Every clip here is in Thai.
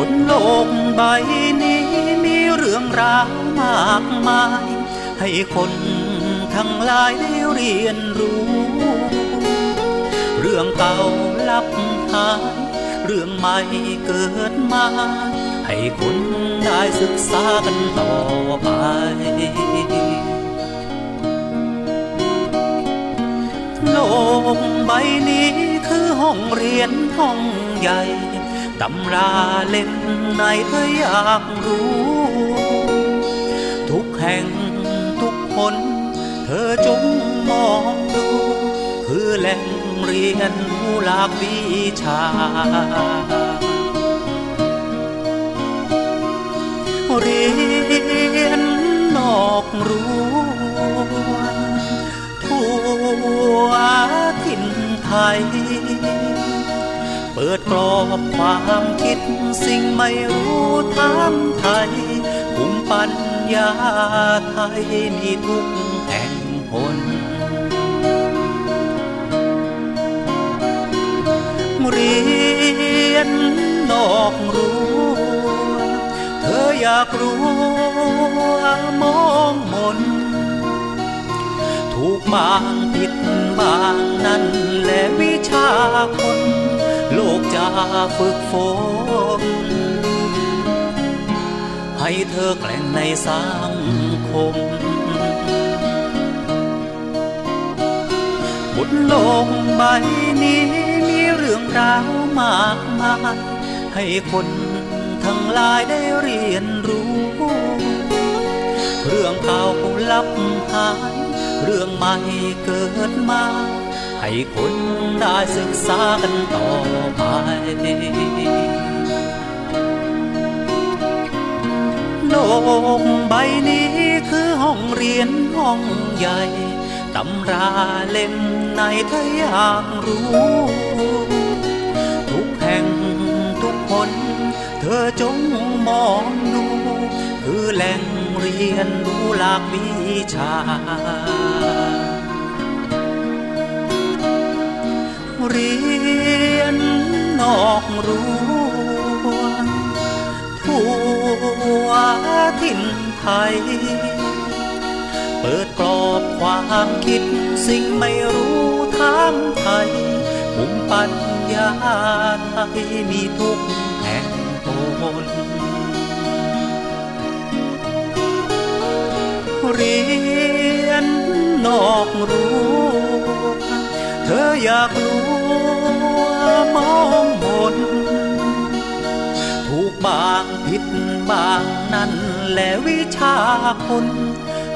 บนโลกใบนี้มีเรื่องราวมากมาย ให้คนทั้งหลายได้เรียนรู้ เรื่องเก่าลับหายเรื่องใหม่เกิดมา ให้คนได้ศึกษากันต่อไปโลกใบนี้คือห้องเรียนห้องใหญ่ ตำราเล่มไหนเธออยากรู้ ทุกแห่งทุกคน เธอจงมองดู คือแหล่งเรียนรู้หลากวิชา เรียนนอกรั้ทั่วถิ่นไทย ปิดกรอบความคิดสิ่งไม่รู้ถามไทยภูมิปัญญาไทยมีทุกแห่งหนเรียนนอกรั้เธออยากรู้มองมน ถูกบางผิดบางนั่นแหละวิชาคน ลกจะฝึกฝนให้เธอแกล่งในสังคมบนโลกใบนี้มีเรื่องราวมากมาย ให้คนทั้งหลายได้เรียนรู้ เรื่องเก่าลับหาย เรื่องใหม่เกิดมา ให้คนได้ศึกษากันต่อไป โลกใบนี้คือห้องเรียนห้องใหญ่ ตำราเล่มไหนเธออยากรู้ ทุกแห่งทุกคน เธอจงมองดู คือแหล่งเรียนรู้หลากวิชา เรียนนอกรั้วทั่วถิ่นไทย เปิดกรอบความคิดสิ่งไม่รู้ถามไทยภูมิปัญญาไทยมีทุกแห่งตนเรียนนอกรั้ว เธออยากรู้มองมนถูกบางผิดบางนั่นแหละวิชาคน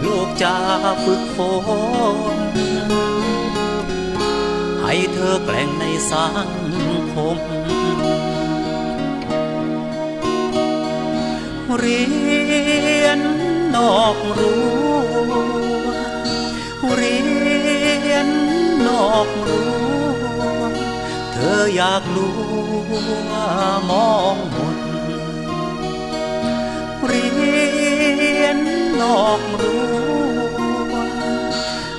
โลกจะฝึกฝนให้เธอแกล่งในสังคม เรียนนอกรั้เรียน อกรั้เธออยากรู้มองมนเรียนนอกรู้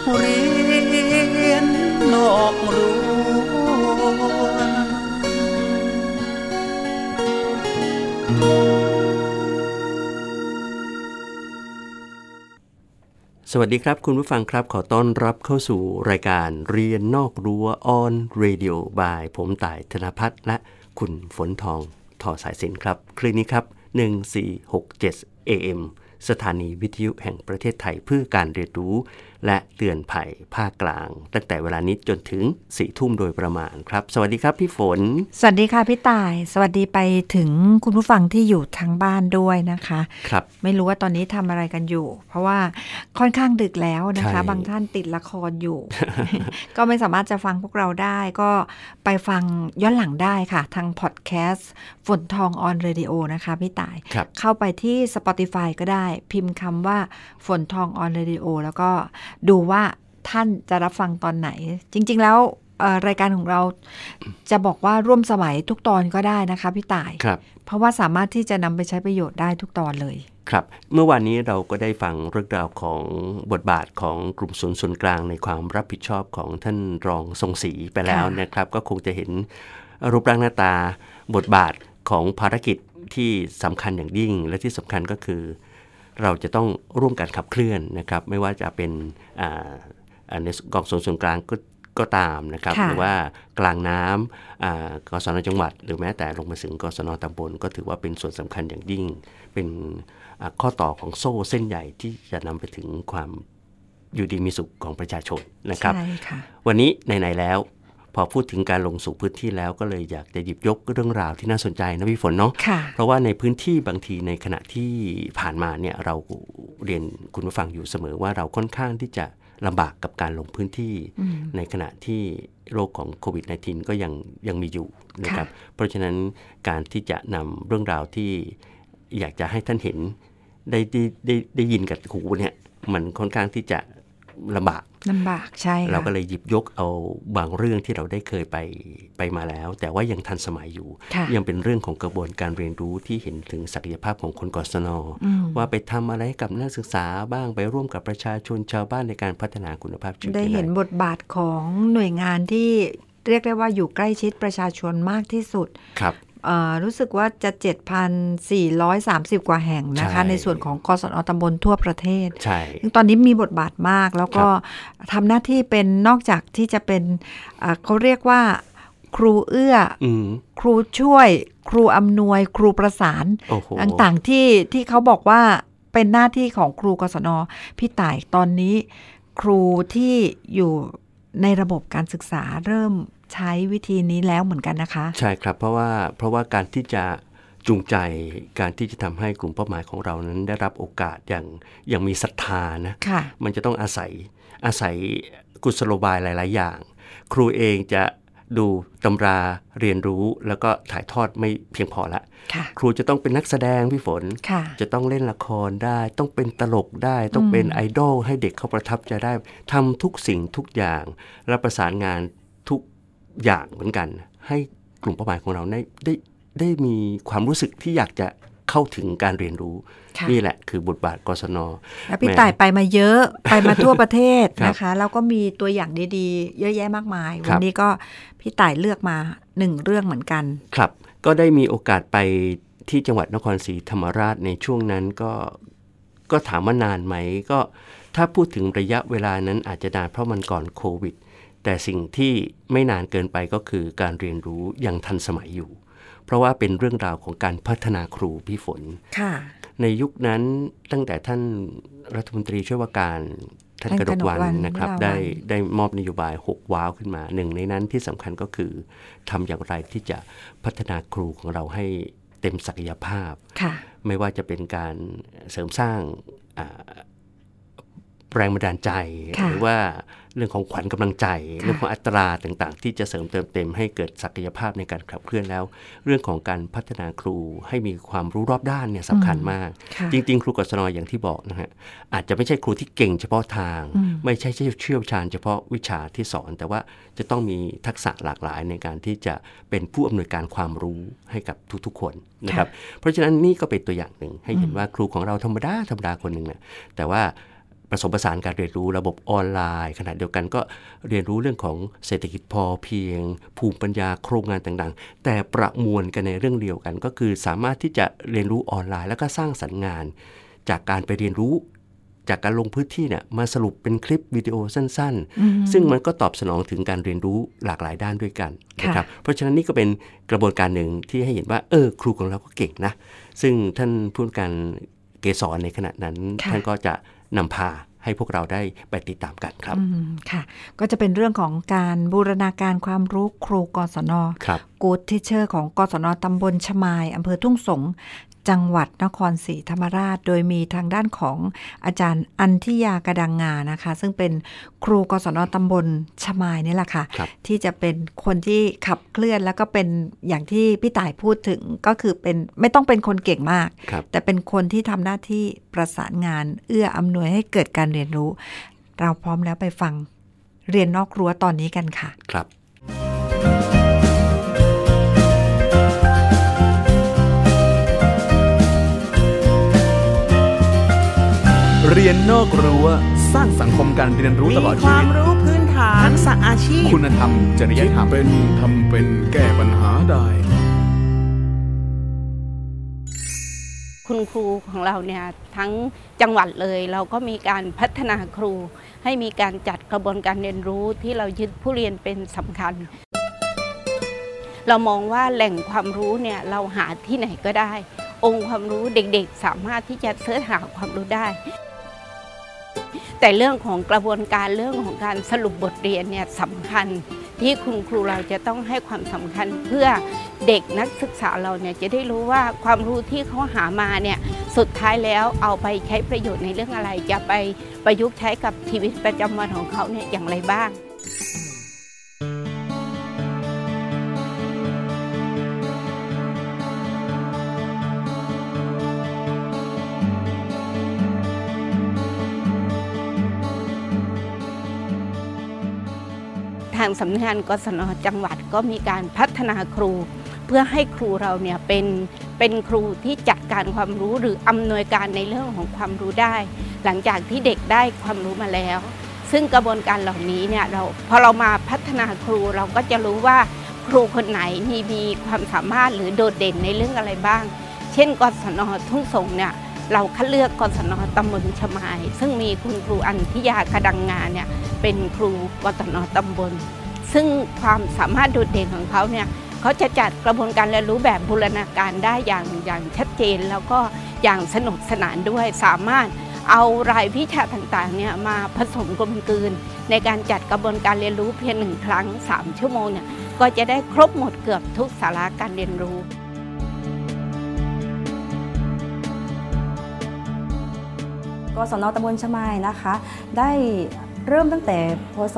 วเรียนนอกรู้ สวัสดีครับ คุณผู้ฟังครับ ขอต้อนรับเข้าสู่รายการเรียนนอกรั้วออนเรดิโอบาย ผมต่ายธนพัฒน์และคุณฝนทองทอสายสินครับ คลื่นนี้ครับ 1467 AM สถานีวิทยุแห่งประเทศไทยเพื่อการเรียนรู้ และเตือนภัยภาคกลาง ตั้งแต่เวลานี้จนถึงสี่ทุ่มโดยประมาณครับ สวัสดีครับพี่ฝน สวัสดีค่ะพี่ต่าย สวัสดีไปถึงคุณผู้ฟังที่อยู่ทางบ้านด้วยนะคะ ครับ ไม่รู้ว่าตอนนี้ทำอะไรกันอยู่ เพราะว่าค่อนข้างดึกแล้วนะคะใช่บางท่านติดละครอยู่ ก็ไม่สามารถจะฟังพวกเราได้ ก็ไปฟังย้อนหลังได้ค่ะ ทางพอดแคสต์ฝนทอง on radio นะคะพี่ต่ายครับเข้าไปที่ Spotify ก็ได้ พิมพ์คำว่าฝนทอง on radio แล้วก็ดูว่าท่านจะรับฟังตอนไหน จริง ๆ แล้วเอ่อรายการของเราจะบอกว่าร่วมสมัยทุกตอนก็ได้นะคะพี่ต่ายครับเพราะว่าสามารถที่จะนำไปใช้ประโยชน์ได้ทุกตอนเลยครับ เมื่อวานนี้เราก็ได้ฟังเรื่องราวของบทบาทของกลุ่มศูนย์ส่วนกลางในความรับผิดชอบของท่านรองทรงศรีไปแล้วค่ะนะครับ ก็คงจะเห็นรูปร่างหน้าตาบทบาทของภารกิจที่สำคัญอย่างยิ่ง และที่สำคัญก็คือ เราจะต้องร่วมกันขับเคลื่อนนะครับ ไม่ว่าจะเป็นอ่าอ่าในกองศูนย์ส่วนกลางก็ก็ตามนะครับค่ะหรือว่ากลางน้ำอ่ากศนจังหวัด หรือแม้แต่ลงมาถึงกศนตำบล ก็ถือว่าเป็นส่วนสำคัญอย่างยิ่ง เป็นอ่าข้อต่อของโซ่เส้นใหญ่ที่จะนำไปถึงความอยู่ดีมีสุขของประชาชนนะครับใช่ค่ะวันนี้ไหนๆแล้ว พอพูดถึงการลงสู่พื้นที่แล้วก็เลยอยากจะหยิบยกเรื่องราวที่น่าสนใจนะพี่ฝนเนาะค่ะเพราะว่าในพื้นที่บางทีในขณะที่ผ่านมาเนี่ยเราเรียนคุณผู้ฟังอยู่เสมอว่าเราค่อนข้างที่จะลำบากกับการลงพื้นที่อืมในขณะที่โรคของโควิด -19 ก็ยังยังมีอยู่นะครับค่ะเพราะฉะนั้นการที่จะนำเรื่องราวที่อยากจะให้ท่านเห็นได้ได้ได้ได้ยินกับหูเนี่ยมันค่อนข้างที่จะ ลำบากลำบากใช่ค่ะเราก็เลยหยิบยกเอาบางเรื่องที่เราได้เคยไปไปมาแล้ว แต่ว่ายังทันสมัยอยู่ค่ะยังเป็นเรื่องของกระบวนการเรียนรู้ที่เห็นถึงศักยภาพของคนกศนอืมว่าไปทำอะไรให้กับนักศึกษาบ้างไปร่วมกับประชาชนชาวบ้านในการพัฒนาคุณภาพชีวิตได้เห็นยังงบทบาทของหน่วยงานที่เรียกได้ว่าอยู่ใกล้ชิดประชาชนมากที่สุดค รับเอ่อรู้สึกว่าจะ 7,430 กว่าแห่งนะคะใช่ในส่วนของกศนตำบลทั่วประเทศใช่ซึ่งตอนนี้มีบทบาทมาก แล้วก็ทำหน้าที่เป็นนอกจากที่จะเป็นเอ่อเขาเรียกว่าครูเอื้ออืมครูช่วย ครูอำนวย ครูประสานโอ้โหต่างๆที่ที่เขาบอกว่าเป็นหน้าที่ของครูกศนพี่ต่ายตอนนี้ ครูที่อยู่ในระบบการศึกษาเริ่ม ใช้วิธีนี้แล้วเหมือนกันนะคะ ใช่ครับเพราะว่าเพราะว่าการที่จะจูงใจการที่จะทำให้กลุ่มเป้าหมายของเรานั้นได้รับโอกาสอย่างอย่างมีศรัทธานะค่ะมันจะต้องอาศัยอาศัยกุศโลบายหลาย ๆ อย่าง ครูเองจะดูตำราเรียนรู้แล้วก็ถ่ายทอดไม่เพียงพอละค่ะครูจะต้องเป็นนักแสดงพี่ฝนค่ะจะต้องเล่นละครได้ ต้องเป็นตลกได้ ต้องเป็นไอดอลให้เด็กเขาประทับใจได้ทำทุกสิ่งทุกอย่างและประสานงานทุก อย่างเหมือนกัน ให้กลุ่มเป้าหมายของเราได้ได้ได้มีความรู้สึกที่อยากจะเข้าถึงการเรียนรู้ค่ะนี่แหละคือบทบาทกศนแล้วพี่แม่ต่ายไปมาเยอะไปมาทั่วประเทศครับนะคะแล้วก็มีตัวอย่างดีๆ เยอะแยะมากมายครัวับนนี้ก็พี่ต่ายเลือกมาหนึ่งเรื่องเหมือนกัน ครับ ก็ได้มีโอกาสไปที่จังหวัดนครศรีธรรมราชในช่วงนั้นก็ก็ถามว่านานไหมก็ถ้าพูดถึงระยะเวลานั้นอาจจะนานเพราะมันก่อนโควิด แต่สิ่งที่ไม่นานเกินไปก็คือการเรียนรู้ยังทันสมัยอยู่ เพราะว่าเป็นเรื่องราวของการพัฒนาครูพี่ฝนค่ะในยุคนั้นตั้งแต่ท่านรัฐมนตรีช่วยว่าการท่านท่านกระดกวันกนกวรรณนะครับวราวัลย์ได้ได้มอบนโยบาย 6 ว้าวขึ้นมาหนึ่งในนั้นที่สำคัญก็คือทำอย่างไรที่จะพัฒนาครูของเราให้เต็มศักยภาพค่ะไม่ว่าจะเป็นการเสริมสร้างอ่าแรงบันดาลใจค่ะหรือว่า เรื่องของขวัญกำลังใจค่ะเรื่องของอัตราต่างๆ ที่จะเสริมเติมเต็มให้เกิดศักยภาพในการขับเคลื่อนแล้ว เรื่องของการพัฒนาครูให้มีความรู้รอบด้านเนี่ยสำคัญมากค่ะจริง ๆ ครูกศนอย่างที่บอกนะฮะอาจจะไม่ใช่ครูที่เก่งเฉพาะทางอืมไม่ใช่เชี่ยวชาญเฉพาะวิชาที่สอน แต่ว่าจะต้องมีทักษะหลากหลายในการที่จะเป็นผู้อำนวยการความรู้ให้กับทุกๆคนนะครับเพราะฉะนั้นนี่ก็เป็นตัวอย่างหนึ่งให้เห็นว่าครูของเราธรรมดาธรรมดาคนหนึ่งนะแต่ว่า ผสมผสานการเรียนรู้ระบบออนไลน์ ขณะเดียวกันก็เรียนรู้เรื่องของเศรษฐกิจพอเพียง ภูมิปัญญาโครงงานต่างๆ แต่ประมวลกันในเรื่องเดียวกัน ก็คือสามารถที่จะเรียนรู้ออนไลน์ แล้วก็สร้างสรรค์งาน จากการไปเรียนรู้จากการลงพื้นที่เนี่ยมาสรุปเป็นคลิปวิดีโอสั้นๆ ซึ่งมันก็ตอบสนองถึงการเรียนรู้หลากหลายด้านด้วยกันนะครับเพราะฉะนั้นนี่ก็เป็นกระบวนการหนึ่งที่ให้เห็นว่าเออครูของเราก็เก่งนะ ซึ่งท่านผู้การเกสรในขณะนั้นค่ะท่านก็จะ นำพาให้พวกเราได้ไปติดตามกันครับอืมค่ะ ก็จะเป็นเรื่องของการบูรณาการความรู้ครูกศนครับกูดทิเชอร์ของกศนตำบลชมายอำเภอทุ่งสง จังหวัดนครศรีธรรมราช โดยมีทางด้านของอาจารย์อันทิยากระดังงานะคะ ซึ่งเป็นครูกศนตำบลชมายนี่แหละค่ะครับที่จะเป็นคนที่ขับเคลื่อนแล้วก็เป็นอย่างที่พี่ต่ายพูดถึงก็คือเป็นไม่ต้องเป็นคนเก่งมากครับแต่เป็นคนที่ทำหน้าที่ประสานงาน เอื้ออำนวยให้เกิดการเรียนรู้ เราพร้อมแล้วไปฟังเรียนนอกรั้วตอนนี้กันค่ะ ครับ เรียนนอกรั้วสร้างสังคมการเรียนรู้ตลอดมีคชีวาวิมตรู้พื้นฐานทักษะอาชีพ คุณธรรม จริยคิดธรรมเป็นทำเป็นแก้ปัญหาได้ คุณครูของเราเนี่ยทั้งจังหวัดเลยเราก็มีการพัฒนาครู ให้มีการจัดกระบวนการเรียนรู้ที่เรายึดผู้เรียนเป็นสำคัญเรามองว่าแหล่งความรู้เนี่ยเราหาที่ไหนก็ได้ องค์ความรู้เด็กๆ สามารถที่จะเสิร์ชหาความรู้ได้ แต่เรื่องของกระบวนการเรื่องของการสรุปบทเรียนเนี่ยสำคัญที่คุณครูเราจะต้องให้ความสำคัญเพื่อเด็กนักศึกษาเราเนี่ยจะได้รู้ว่าความรู้ที่เขาหามาเนี่ยสุดท้ายแล้วเอาไปใช้ประโยชน์ในเรื่องอะไร จะไปประยุกต์ใช้กับชีวิตประจำวันของเขาเนี่ยอย่างไรบ้างางสำนักงานกศนจังหวัดก็มีการพัฒนาครู เพื่อให้ครูเราเนี่ยเป็นเป็นครูที่จัดการความรู้หรืออำนวยการในเรื่องของความรู้ได้ หลังจากที่เด็กได้ความรู้มาแล้ว ซึ่งกระบวนการเหล่านี้เนี่ยเราพอเรามาพัฒนาครูเราก็จะรู้ว่าครูคนไหนมีมีความสามารถหรือโดดเด่นในเรื่องอะไรบ้าง เช่นกศนทุ่งสงเนี่ย เราคัดเลือกกศนตำบลชมาย ซึ่งมีคุณครูอันทิยากระดังงานเนี่ยเป็นครูกศนตำบล ซึ่งความสามารถโดดเด่นของเขาเนี่ยเขาจะจัดกระบวนการเรียนรู้แบบบูรณาการได้อย่างอย่างชัดเจน แล้วก็อย่างสนุกสนานด้วยสามารถเอารายวิชาต่างๆเนี่ยมาผสมกลมกลืน ในการจัดกระบวนการเรียนรู้เพียงหนึ่งครั้ง 3 ชั่วโมงเนี่ยก็จะได้ครบหมดเกือบทุกสาระการเรียนรู้ กศนตำบลชมายนะคะ ได้เริ่มตั้งแต่พศ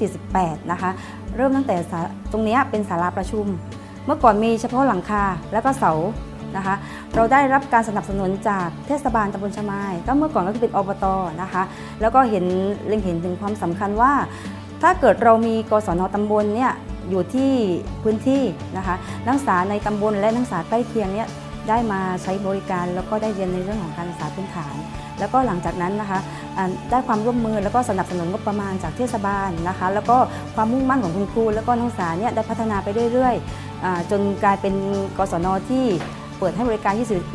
2548 นะคะ เริ่มตั้งแต่ตรงนี้เป็นศาลาประชุม เมื่อก่อนมีเฉพาะหลังคาแล้วก็เสานะคะ เราได้รับการสนับสนุนจากเทศบาลตำบลชมาย ก็เมื่อก่อนก็คือเป็นอบตนะคะ แล้วก็เห็นเล็งเห็นถึงความสำคัญว่า ถ้าเกิดเรามีกศนตำบลเนี่ยอยู่ที่พื้นที่นะคะ นักศึกษาในตำบลและนักศึกษาใกล้เคียงเนี่ยได้มาใช้บริการแล้วก็ได้เรียนในเรื่องของการศึกษาพื้นฐาน แล้วก็หลังจากนั้นนะคะได้ความร่วมมือแล้วก็สนับสนุนงบประมาณจากเทศบาลนะคะ แล้วก็ความมุ่งมั่นของคุณครู แล้วก็นักศึกษาเนี่ยได้พัฒนาไปเรื่อยๆอ่าจนกลายเป็นกศนที่เปิดให้บริการ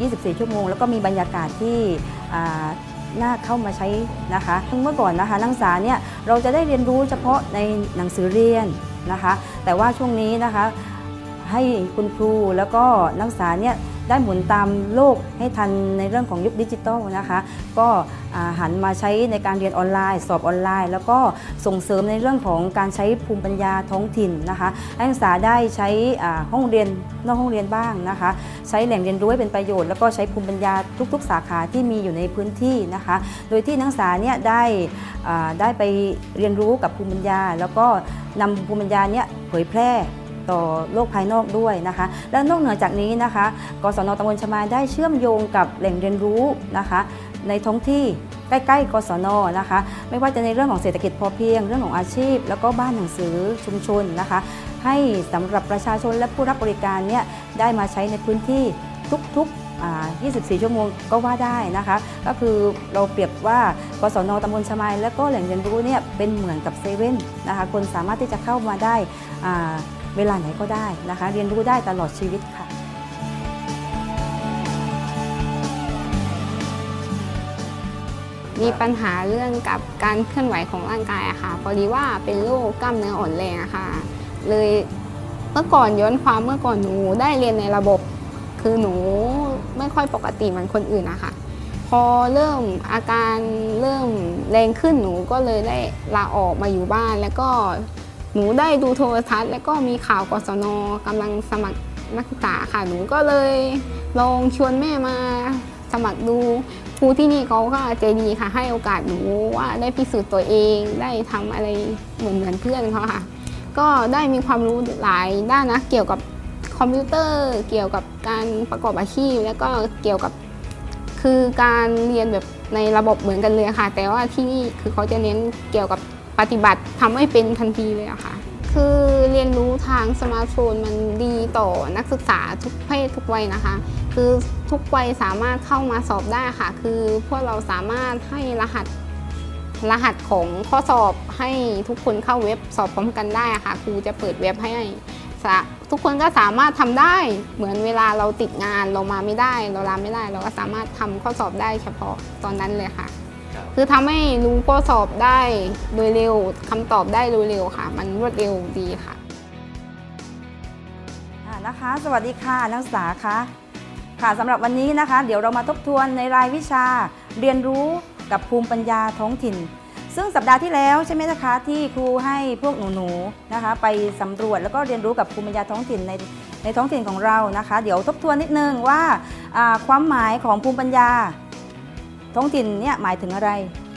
24 ชั่วโมง แล้วก็มีบรรยากาศที่น่าเข้ามาใช้นะคะ เมื่อก่อนนะคะนักศึกษาเนี่ยเราจะได้เรียนรู้เฉพาะในหนังสือเรียนนะคะ แต่ว่าช่วงนี้นะคะ ให้คุณครูแล้วก็นักศึกษาเนี่ยได้หมุนตามโลกให้ทันในเรื่องของยุคดิจิทัลนะคะ ก็หันมาใช้ในการเรียนออนไลน์ สอบออนไลน์ แล้วก็ส่งเสริมในเรื่องของการใช้ภูมิปัญญาท้องถิ่นนะคะให้นักศึกษาได้ใช้ห้องเรียนนอกห้องเรียนบ้างนะคะ ใช้แหล่งเรียนรู้ให้เป็นประโยชน์แล้วก็ใช้ภูมิปัญญาทุก ๆ สาขาที่มีอยู่ในพื้นที่นะคะ โดยที่นักศึกษาเนี่ยได้ได้ไปเรียนรู้กับภูมิปัญญา แล้วก็นำภูมิปัญญาเนี่ยเผยแพร่ ต่อโลกภายนอกด้วยนะคะ และนอกเหนือจากนี้นะคะกศนตำบลชมายได้เชื่อมโยงกับแหล่งเรียนรู้นะคะ ในท้องที่ใกล้ๆกศนนะคะ ไม่ว่าจะในเรื่องของเศรษฐกิจพอเพียง เรื่องของอาชีพ แล้วก็บ้านหนังสือชุมชนนะคะ ให้สำหรับประชาชนและผู้รับบริการเนี่ยได้มาใช้ในพื้นที่ทุกๆอ่า24 ชั่วโมงก็ว่าได้นะคะ ก็คือเราเปรียบว่ากศนตำบลชมายและก็แหล่งเรียนรู้เนี่ยเป็นเหมือนกับเซเว่นนะคะ คนสามารถที่จะเข้ามาได้ เวลาไหนก็ได้นะคะ เรียนรู้ได้ตลอดชีวิตค่ะ มีปัญหาเรื่องกับการเคลื่อนไหวของร่างกายอะค่ะพอดีว่าเป็นโรคกล้ามเนื้ออ่อนแรงอะค่ะ เลยเมื่อก่อนย้อนความเมื่อก่อนหนูได้เรียนในระบบ คือหนูไม่ค่อยปกติเหมือนคนอื่นอะค่ะพอเริ่มอาการเริ่มแรงขึ้นหนูก็เลยได้ลาออกมาอยู่บ้านแล้วก็ หนูได้ดูโทรทัศน์ แล้วก็มีข่าวกศนกำลังสมัครนักศึกษาค่ะ หนูก็เลยลองชวนแม่มาสมัครดูครูที่นี่เขาก็ใจดีค่ะ ให้โอกาสหนูว่าได้พิสูจน์ตัวเองได้ทำอะไรเหมือนเหมือนเพื่อนเขาค่ะ ก็ได้มีความรู้หลายด้านนะเกี่ยวกับคอมพิวเตอร์ เกี่ยวกับการประกอบอาชีพ แล้วก็เกี่ยวกับคือการเรียนแบบในระบบเหมือนกันเลยค่ะ แต่ว่าที่นี่คือเขาจะเน้นเกี่ยวกับ ปฏิบัติทำให้เป็นทันทีเลยอะค่ะ คือเรียนรู้ทางสมาร์ทโฟนมันดีต่อนักศึกษาทุกเพศทุกวัยนะคะ คือทุกวัยสามารถเข้ามาสอบได้ค่ะ คือพวกเราสามารถให้รหัสรหัสของข้อสอบให้ทุกคนเข้าเว็บสอบพร้อมกันได้ค่ะ ครูจะเปิดเว็บให้ทุกคนก็สามารถทำได้เหมือนเวลาเราติดงานเรามาไม่ได้ เราลาไม่ได้ เราก็สามารถทำข้อสอบได้เฉพาะตอนนั้นเลยค่ะ คือทำให้รู้ข้อสอบได้โดยเร็วคำตอบได้โดยเร็วค่ะ มันรวดเร็วดีค่ะนะคะ สวัสดีค่ะนักศึกษาคะค่ะสำหรับวันนี้นะคะ เดี๋ยวเรามาทบทวนในรายวิชาเรียนรู้กับภูมิปัญญาท้องถิ่น ซึ่งสัปดาห์ที่แล้วใช่ไหมนะคะที่ครูให้พวกหนูๆนะคะ ไปสำรวจแล้วก็เรียนรู้กับภูมิปัญญาท้องถิ่นในในท้องถิ่นของเรานะคะ เดี๋ยวทบทวนนิดนึงว่าความหมายของภูมิปัญญา ท้องถิ่นเนี่ยหมายถึงอะไร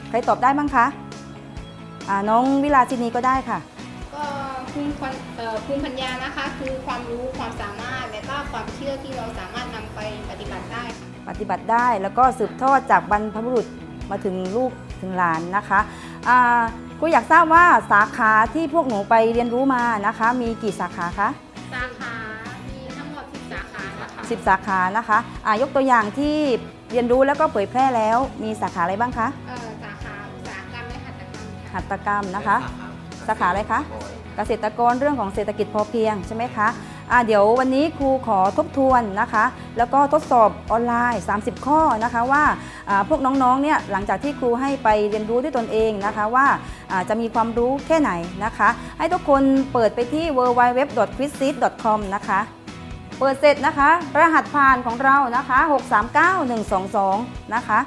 ใครตอบได้บ้างคะน้องวิลาจินีก็ได้ค่ะ ก็ภูมิภูมิปัญญานะคะ คือความรู้ความสามารถและก็ความเชื่อที่เราสามารถนำไปปฏิบัติได้ ปฏิบัติได้แล้วก็สืบทอดจากบรรพบุรุษมาถึงลูกถึงหลานนะคะครูอยากทราบว่าสาขาที่พวกหนูไปเรียนรู้มานะคะ มีกี่สาขาคะสาขามีทั้งหมด10 สาขาค่ะ10 สาขานะคะะยกตัวอย่างที่ เรียนรู้แล้วก็เผยแพร่แล้วมีสาขาอะไรบ้างคะสาขาอุตสาหกรรมและหัตถกรรมหัตถกรรมนะคะ สาขาอะไรคะ เกษตรกรเรื่องของเศรษฐกิจพอเพียงใช่ไหมคะะเดี๋ยววันนี้ครูขอทบทวนนะคะ แล้วก็ทดสอบออนไลน์ 30 ข้อนะคะว่าพวกน้องๆเนี่ยหลังจากที่ครูให้ไปเรียนรู้ด้วยตนเองนะคะว่าจะมีความรู้แค่ไหนนะคะ ให้ทุกคนเปิดไปที่ www.quizit.com นะคะ เปิดเสร็จนะคะ รหัสผ่านของเรานะคะ 639122 นะคะ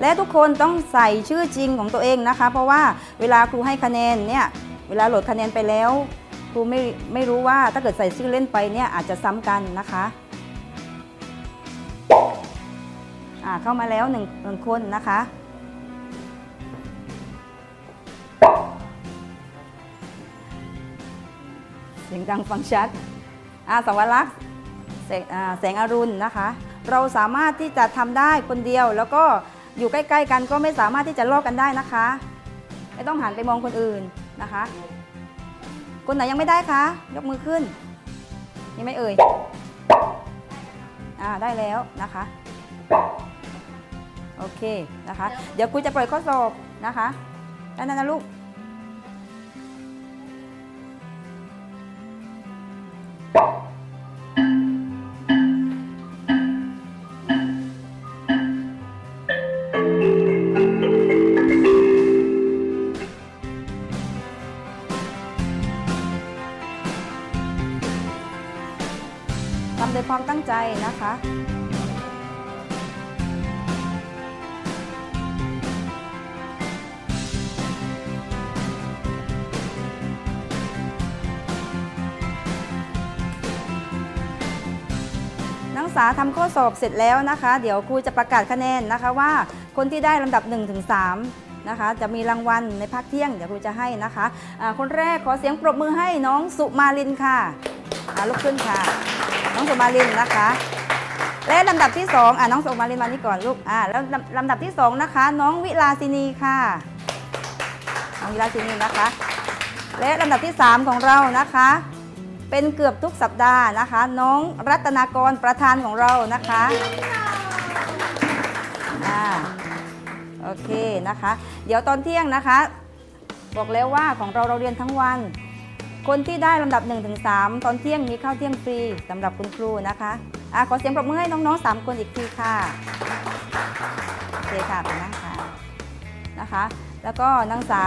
และทุกคนต้องใส่ชื่อจริงของตัวเองนะคะ เพราะว่าเวลาครูให้คะแนนเนี่ยเวลาโหลดคะแนนไปแล้ว ครูไม่ไม่รู้ว่าถ้าเกิดใส่ชื่อเล่นไปเนี่ยอาจจะซ้ำกันนะคะเข้ามาแล้วหนึ่งหนึ่งคนนะคะ เสียงดังฟังชัด อ่าสวรักษ์ แสงอรุณนะคะ เราสามารถที่จะทำได้คนเดียว แล้วก็อยู่ใกล้ ๆ กันก็ไม่สามารถที่จะลอกกันได้นะคะ ไม่ต้องหันไปมองคนอื่นนะคะ คนไหนยังไม่ได้คะ ยกมือขึ้นยังไม่เอ่ยอ่าได้แล้วนะคะโอเคนะคะ เดี๋ยวกูจะปล่อยข้อสอบนะคะได้นะลูก กษาทำข้อสอบเสร็จแล้วนะคะ เดี๋ยวครูจะประกาศคะแนนนะคะว่าคนที่ได้ลำดับ1-3นะคะจะมีรางวัลในภาคเที่ยงเดี๋ยวครูจะให้นะคะะคนแรกขอเสียงปรบมือให้น้องสุมาลินค่ะลุกขึ้นค่ะ น้องสุมาลินนะคะ และลำดับที่สองอ่าน้องสุมาลินมานี่ก่อนลูกอ่าแล้วลำดับที่สองนะคะ น้องวิลาสินีค่ะน้องวิลาสินีนะคะ และลำดับที่สามของเรานะคะ เป็นเกือบทุกสัปดาห์นะคะ น้องรัตนากรประธานของเรานะคะโอเคนะคะ เดี๋ยวตอนเที่ยงนะคะ บอกแล้วว่าของเราเราเรียนทั้งวัน คนที่ได้ลำดับ 1-3 ตอนเที่ยงมีข้าวเที่ยงฟรีสำหรับคุณครูนะคะอะขอเสียงปรบมือให้น้องๆ 3 คนอีกทีค่ะ โอเคค่ะไปนั่งค่ะนะคะ แล้วก็นักศึกษา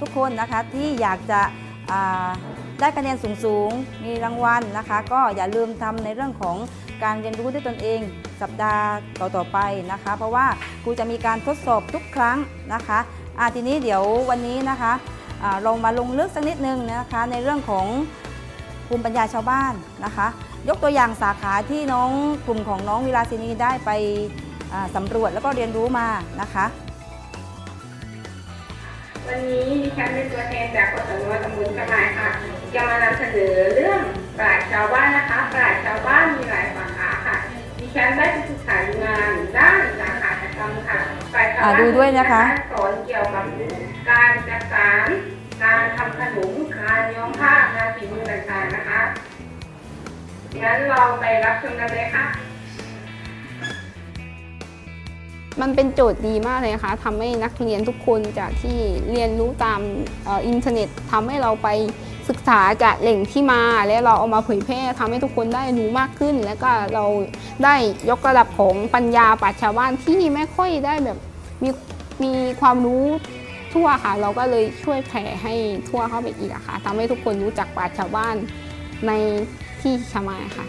ทุกคนนะคะที่อยากจะ ได้คะแนนสูงๆ มีรางวัลนะคะ ก็อย่าลืมทำในเรื่องของการเรียนรู้ด้วยตนเอง สัปดาห์ต่อๆไปนะคะ เพราะว่าครูจะมีการทดสอบทุกครั้งนะคะอ่าทีนี้เดี๋ยววันนี้นะคะอ่าเรามาลงลึกสักนิดนึงนะคะในเรื่องของภูมิปัญญาชาวบ้านนะคะ ยกตัวอย่างสาขาที่น้องกลุ่มของน้องวิลาสินีได้ไปสำรวจแล้วก็เรียนรู้มานะคะ วันนี้ดิฉันเป็นตัวแทนจากกศนตำบลกระหายค่ะ จะมานำเสนอเรื่องปราชญ์ชาวบ้านนะคะ ปราชญ์ชาวบ้านมีหลายสาขาค่ะ ดิฉันได้ไปศึกษาดูงานด้านสาขาหัตถกรรมค่ะปราชญ์ชาวบ้านอ่าดูด้วยนะคะสอนเกี่ยวกับการจักสานการทำขนมการย้อมผ้างานฝีมือต่างๆนะคะงั้นเราไปรับชมกันเลยค่ะ มันเป็นโจทย์ดีมากเลยนะคะทำให้นักเรียนทุกคนจากที่เรียนรู้ตามอออินเทอร์เน็ตทำให้เราไปศึกษาจากแหล่งที่มา และเราเอามาเผยแพร่ทำให้ทุกคนได้รู้มากขึ้น แล้วก็เราได้ยกระดับของปัญญาปราชาวบ้านที่ไม่ค่อยได้แบบมีมีความรู้ทั่วค่ะ เราก็เลยช่วยแผ่ให้ทั่วเข้าไปอีกอะค่ะทำให้ทุกคนรู้จักปราชาวบ้านในที่ชมาค่ะ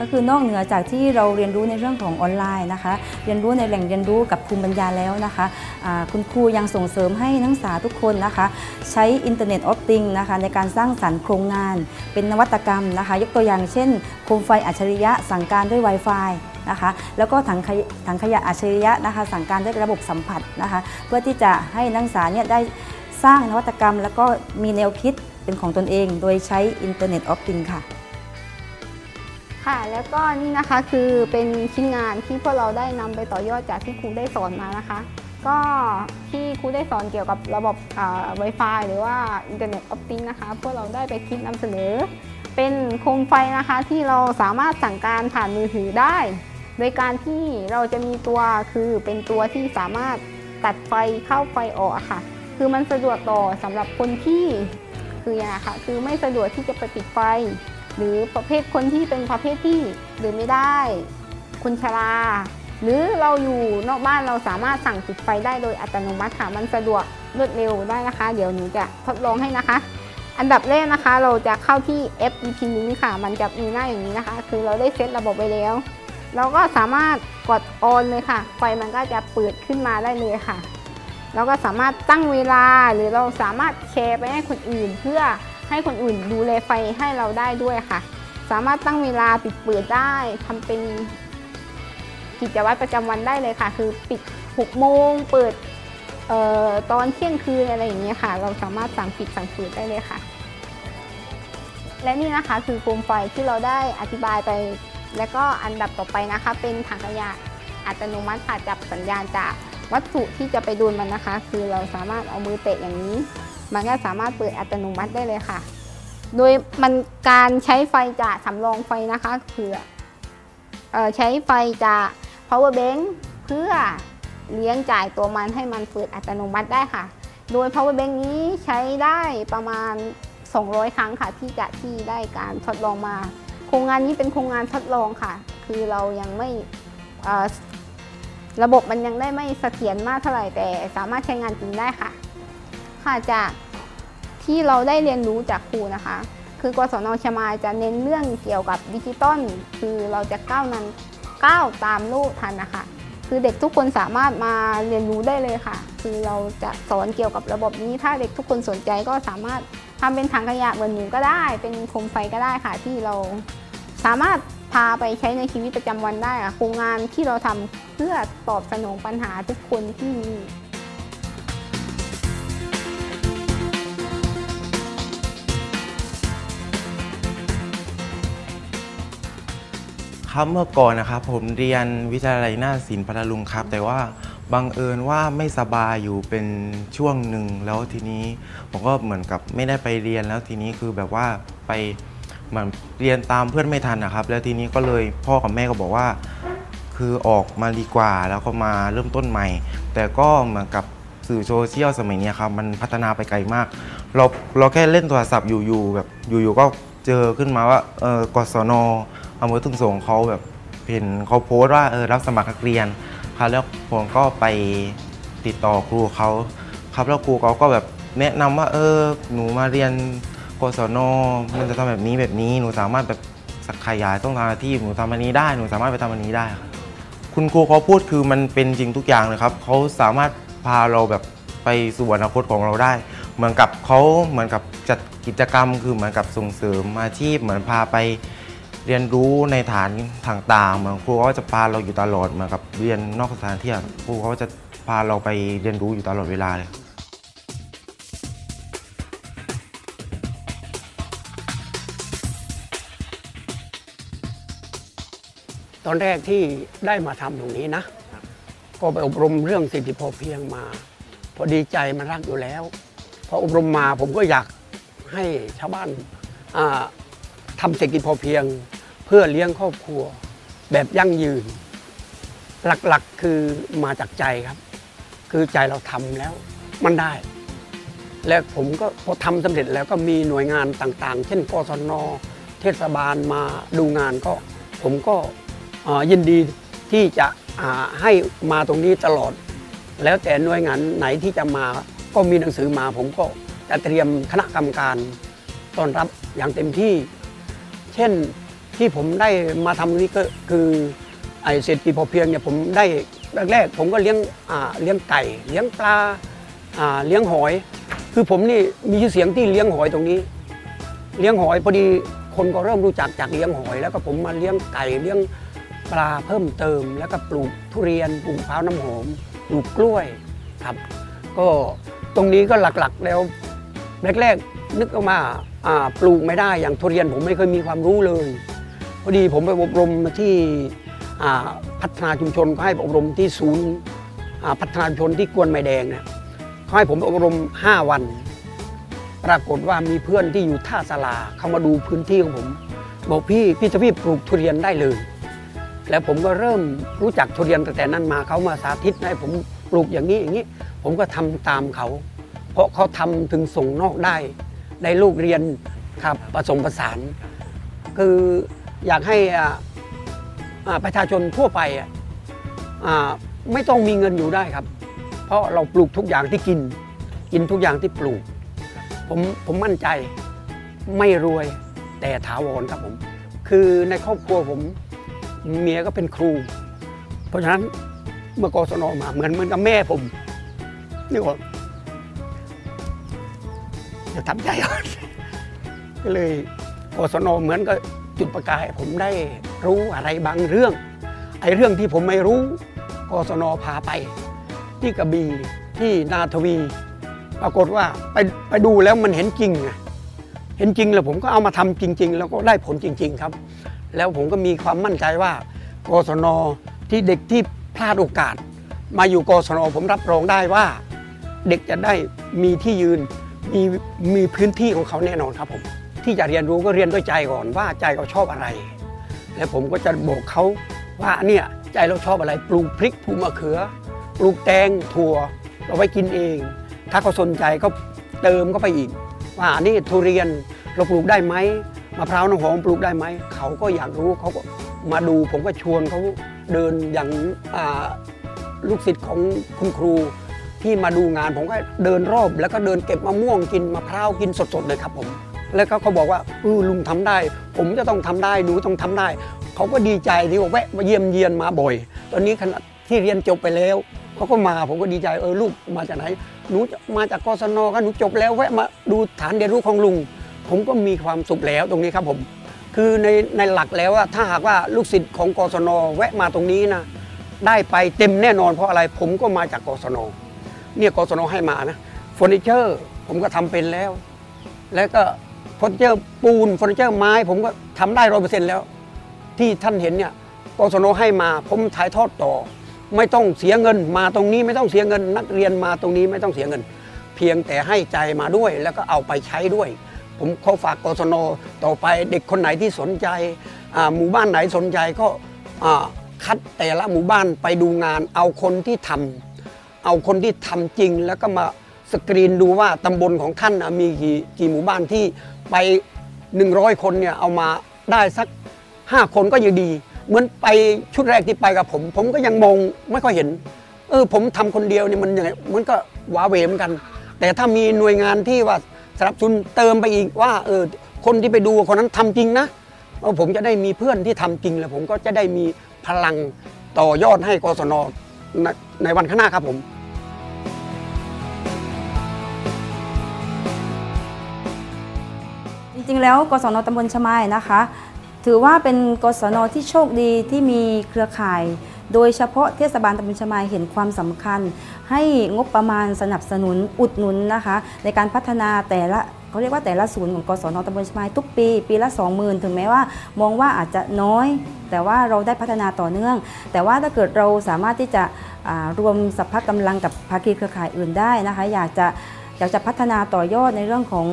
ก็คือนอกเหนือจากที่เราเรียนรู้ในเรื่องของออนไลน์นะคะ เรียนรู้ในแหล่งเรียนรู้กับภูมิปัญญาแล้วนะคะอ่าคุณครูยังส่งเสริมให้นักศึกษาทุกคนนะคะ ใช้ Internet of Things นะคะในการสร้างสรรค์โครงงาน เป็นนวัตกรรมนะคะ ยกตัวอย่างเช่นโคมไฟอัจฉริยะสั่งการด้วย Wi-Fi นะคะแล้วก็ถังขยะ ถังขยะอัจฉริยะนะคะสั่งการด้วยระบบสัมผัสนะคะ เพื่อที่จะให้นักศึกษาเนี่ยได้สร้างนวัตกรรม แล้วก็มีแนวคิดเป็นของตนเอง โดยใช้ Internet of Thingsค่ะ ค่ะ แล้วก็นี่นะคะคือเป็นชิ้นงานที่พวกเราได้นำไปต่อยอดจากที่ครูได้สอนมานะคะ ก็ที่ครูได้สอนเกี่ยวกับระบบอ่า Wi-Fi หรือว่า Internet of Things นะคะ พวกเราได้ไปคิดนำเสนอ เป็นโคมไฟนะคะที่เราสามารถสั่งการผ่านมือถือได้ โดยการที่เราจะมีตัวคือเป็นตัวที่สามารถตัดไฟเข้าไฟออกค่ะ คือมันสะดวกต่อสำหรับคนที่คืออย่างไรค่ะ คือไม่สะดวกที่จะไปปิดไฟ หรือประเภทคนที่เป็นประเภทที่เดินไม่ได้ คนชราหรือเราอยู่นอกบ้านเราสามารถสั่งปิดไฟได้โดยอัตโนมัติค่ะ มันสะดวกรวดเร็วได้นะคะ เดี๋ยวหนูจะทดลองให้นะคะ อันดับแรกนะคะ เราจะเข้าที่ FEP Link ค่ะ มันจะมีหน้าอย่างนี้นะคะ คือเราได้เซตระบบไปแล้ว เราก็สามารถกดออนเลยค่ะ ไฟมันก็จะเปิดขึ้นมาได้เลยค่ะ เราก็สามารถตั้งเวลาหรือเราสามารถแชร์ไปให้คนอื่นเพื่อ ให้คนอื่นดูแลไฟให้เราได้ด้วยค่ะ สามารถตั้งเวลาปิดเปิดได้ทำเป็นกิจวัตรประจำวันได้เลยค่ะ คือปิด6โมงเปิดออตอนเที่ยงคืนอะไรอย่างเงี้ยค่ะ เราสามารถสั่งปิดสั่งเปิดได้เลยค่ะ และนี่นะคะคือโคมไฟที่เราได้อธิบายไป แล้วก็อันดับต่อไปนะคะ เป็นถังขยะอัตโนมัติค่ะจับสัญญาณจากวัตถุที่จะไปโดนมันนะคะ คือเราสามารถเอามือเตะอย่างนี้ มันก็สามารถเปิดอัตโนมัติได้เลยค่ะ โดยมันการใช้ไฟจากสำรองไฟนะคะคือเอ่อใช้ไฟจาก power bank เพื่อเลี้ยงจ่ายตัวมันให้มันเปิดอัตโนมัติได้ค่ะ โดย power bank นี้ใช้ได้ประมาณ 200 ครั้งค่ะ ที่จะที่ได้การทดลองมา โครงงานนี้เป็นโครงงานทดลองค่ะ คือเรายังไม่ระบบมันยังได้ไม่เสถียรมากเท่าไหร่แต่สามารถใช้งานจริงได้ค่ะ ค่ะจากที่เราได้เรียนรู้จากครูนะคะ คือกศนชมายจะเน้นเรื่องเกี่ยวกับดิจิตอลคือเราจะก้าวนั้นก้าวตามโลกทันนะคะคือเด็กทุกคนสามารถมาเรียนรู้ได้เลยค่ะ คือเราจะสอนเกี่ยวกับระบบนี้ ถ้าเด็กทุกคนสนใจก็สามารถทำเป็นถังขยะเหมือนหนูก็ได้ เป็นโคมไฟก็ได้ค่ะ ที่เราสามารถพาไปใช้ในชีวิตประจำวันได้ค่ะโครงงานที่เราทำเพื่อตอบสนองปัญหาทุกคนที่มี ครับเมื่อก่อนนะครับผมเรียนวิทยาลัยนาศิลป์พัทลุงครับ แต่ว่าบังเอิญว่าไม่สบายอยู่เป็นช่วงหนึ่งแล้วทีนี้ผมก็เหมือนกับไม่ได้ไปเรียนแล้วทีนี้คือแบบว่าไปเหมือนเรียนตามเพื่อนไม่ทันนะครับ แล้วทีนี้ก็เลยพ่อกับแม่ก็บอกว่า คือออกมาดีกว่าแล้วก็มาเริ่มต้นใหม่ แต่ก็เหมือนกับสื่อโซเชียลสมัยนี้ครับมันพัฒนาไปไกลมาก เราเราแค่เล่นโทรศัพท์อยู่ๆแบบอยู่ๆก็เจอขึ้นมาว่าเออกศน อำเภอทุ่งสงเขาแบบเห็นเขาโพสต์ว่าเออรับสมัครนักเรียนครับแล้วผมก็ไปติดต่อครูเขาครับแล้วครูเขาก็แบบแนะนำว่าเออหนูมาเรียนกศนมันจะทำแบบนี้แบบนี้หนูสามารถแบบสักขยายต้องทำอาชีพหนูทำอันนี้ได้หนูสามารถไปทำอันนี้ได้ครับคุณครูเขาพูดคือมันเป็นจริงทุกอย่างเลยครับเขาสามารถพาเราแบบไปสู่อนาคตของเราได้ เหมือนกับเขาเหมือนกับจัดกิจกรรม คือเหมือนกับส่งเสริมอาชีพเหมือนพาไป เรียนรู้ในฐานต่างๆเหมือนครูเขาจะพาเราอยู่ตลอดเหมือนกับเรียนนอกสถานที่ครูเขาจะพาเราไปเรียนรู้อยู่ตลอดเวลาเลยตอนแรกที่ได้มาทำตรงนี้นะ ก็ไปอบรมเรื่องสิทธิพอเพียงมา พอดีใจมันรักอยู่แล้ว พออบรมมาผมก็อยากให้ชาวบ้านอ่า ทำเศรษฐกิจพอเพียง เพื่อเลี้ยงครอบครัว แบบยั่งยืน หลักๆคือมาจากใจครับ คือใจเราทำแล้วมันได้ และผมก็พอทำสำเร็จแล้วก็มีหน่วยงานต่างๆ เช่นกศนเทศบาลมาดูงานก็ ผมก็ยินดีที่จะให้มาตรงนี้ตลอด แล้วแต่หน่วยงานไหนที่จะมาก็มีหนังสือมาผมก็จะเตรียมคณะกรรมการต้อนรับอย่างเต็มที่ เช่นที่ผมได้มาทำนี้ก็คือไอเศรษฐกิจพอเพียงเนี่ยผมได้แรกๆผมก็เลี้ยงเลี้ยงไก่ เลี้ยงปลาเลี้ยงหอย คือผมนี่มีชื่อเสียงที่เลี้ยงหอยตรงนี้ เลี้ยงหอยพอดีคนก็เริ่มรู้จักจากเลี้ยงหอย แล้วก็ผมมาเลี้ยงไก่เลี้ยงปลาเพิ่มเติม แล้วก็ปลูกทุเรียนปลูกพร้าวน้ำหอมปลูกกล้วยครับ ก็ตรงนี้ก็หลักๆแล้วแรกๆนึกออกมาอ่า ปลูกไม่ได้อย่างทุเรียนผมไม่เคยมีความรู้เลยพอดีผมไปอบรมมาที่พัฒนาชุมชนก็ให้อบรมที่ศูนย์พัฒนาชุมชนที่กวนไม้แดงเนี่ยเขาให้ผมอบรม 5 วัน ปรากฏว่ามีเพื่อนที่อยู่ท่าสลาเข้ามาดูพื้นที่ของผม บอกพี่พี่จะพี่ปลูกทุเรียนได้เลย แล้วผมก็เริ่มรู้จักทุเรียนตั้งแต่นั้นมาเขามาสาธิตให้ผมปลูกอย่างนี้อย่างนี้ ผมก็ทำตามเขา เพราะเขาทำถึงส่งนอกได้ ได้ลูกเรียนครับผสมผสาน คืออยากให้อาอ่าประชาชนทั่วไปอะไม่ต้องมีเงินอยู่ได้ครับ เพราะเราปลูกทุกอย่างที่กิน กินทุกอย่างที่ปลูก ผมผมมั่นใจไม่รวยแต่ถาวรครับผม คือในครอบครัวผมเมียก็เป็นครู เพราะฉะนั้นเมื่อกศนมาเหมือนเหมือนกับแม่ผมนี่ว่า จะทำใจก่อนก็เลยกศนเหมือนกับจุดประกาย ผมได้รู้อะไรบางเรื่อง ไอ้เรื่องที่ผมไม่รู้กศนพาไป ที่กระบี่ที่นาทวี ปรากฏว่าไปไปดูแล้วมันเห็นจริงไงเห็นจริงแล้วผมก็เอามาทำจริง ๆ แล้วก็ได้ผลจริง ๆ ครับ แล้วผมก็มีความมั่นใจว่ากศนที่เด็กที่พลาดโอกาส มาอยู่กศนผมรับรองได้ว่า เด็กจะได้มีที่ยืน มีมีพื้นที่ของเขาแน่นอนครับผม ที่จะเรียนรู้ก็เรียนด้วยใจก่อนว่าใจเขาชอบอะไร แล้วผมก็จะบอกเขาว่าเนี่ยใจเราชอบอะไร ปลูกพริกปลูกมะเขือ ปลูกแตงถั่วเราไว้กินเอง ถ้าเขาสนใจก็เติมเข้าไปอีก ว่านี่ทุเรียนเราปลูกได้ไหมมะพร้าวน้ำหอมปลูกได้ไหมเขาก็อยากรู้เขาก็มาดูผมก็ชวนเขาเดินอย่างลูกศิษย์ของคุณครู ที่มาดูงานผมก็เดินรอบแล้วก็เดินเก็บมะม่วงกินมะพร้าวกินสดๆเลยครับผม แล้วก็เขาบอกว่าเออลุงทำได้ ผมจะต้องทำได้หนูต้องทำได้ เขาก็ดีใจที่ว่าแวะมาเยี่ยมเยียนมาบ่อย ตอนนี้ขณะที่เรียนจบไปแล้วเขาก็มาผมก็ดีใจเออลูกมาจากไหนหนูมาจากกศนก็หนูจบแล้วแวะมาดูฐานเรียนรู้ของลุง ผมก็มีความสุขแล้วตรงนี้ครับผม คือในในหลักแล้วว่าถ้าหากว่าลูกศิษย์ของกศนแวะมาตรงนี้นะได้ไปเต็มแน่นอนเพราะอะไรผมก็มาจากกศน เนี่ยกศนให้มานะเฟอร์นิเจอร์ผมก็ทำเป็นแล้ว แล้วก็เฟอร์นิเจอร์ปูนเฟอร์นิเจอร์ไม้ ผมก็ทำได้ร้อยเปอร์เซ็นต์แล้ว ที่ท่านเห็นเนี่ยกศนให้มา ผมถ่ายทอดต่อ ไม่ต้องเสียเงินมาตรงนี้ไม่ต้องเสียเงิน นักเรียนมาตรงนี้ไม่ต้องเสียเงิน เพียงแต่ให้ใจมาด้วย แล้วก็เอาไปใช้ด้วย ผมขอฝากกศนต่อไปเด็กคนไหนที่สนใจหมู่บ้านไหนสนใจก็คัดแต่ละหมู่บ้านไปดูงานเอาคนที่ทำ เอาคนที่ทำจริง แล้วก็มาสกรีนดูว่าตำบลของท่านมีกี่กี่หมู่บ้านที่ไป 100 คนเนี่ยเอามาได้สัก 5 คนก็ยังดี เหมือนไปชุดแรกที่ไปกับผม ผมก็ยังมองไม่ค่อยเห็นเออผมทำคนเดียวเนี่ยมันยังไงมันก็ว้าเวเหมือนกัน แต่ถ้ามีหน่วยงานที่ว่าสนับสนุนเติมไปอีกว่าเออคนที่ไปดูคนนั้นทำจริงนะผมจะได้มีเพื่อนที่ทำจริงแล้วผมก็จะได้มีพลังต่อยอดให้กศน ในในวันข้างหน้าครับผมจริงๆแล้วกศนตำบลชมายนะคะ ถือว่าเป็นกศนที่โชคดีที่มีเครือข่าย โดยเฉพาะเทศบาลตำบลชมายเห็นความสำคัญ ให้งบประมาณสนับสนุนอุดหนุนนะคะ ในการพัฒนาแต่ละ เขาเรียกว่าแต่ละศูนย์ของกศนตำบลชมายทุกปี ปีละ 20,000 ถึงแม้ว่า มองว่าอาจจะน้อย แต่ว่าเราได้พัฒนาต่อเนื่อง แต่ว่าถ้าเกิดเราสามารถที่จะรวมสัพพะกำลังกับภาคีเครือข่ายอื่นได้นะคะ อยากจะอยากจะพัฒนาต่อยอดในเรื่องของ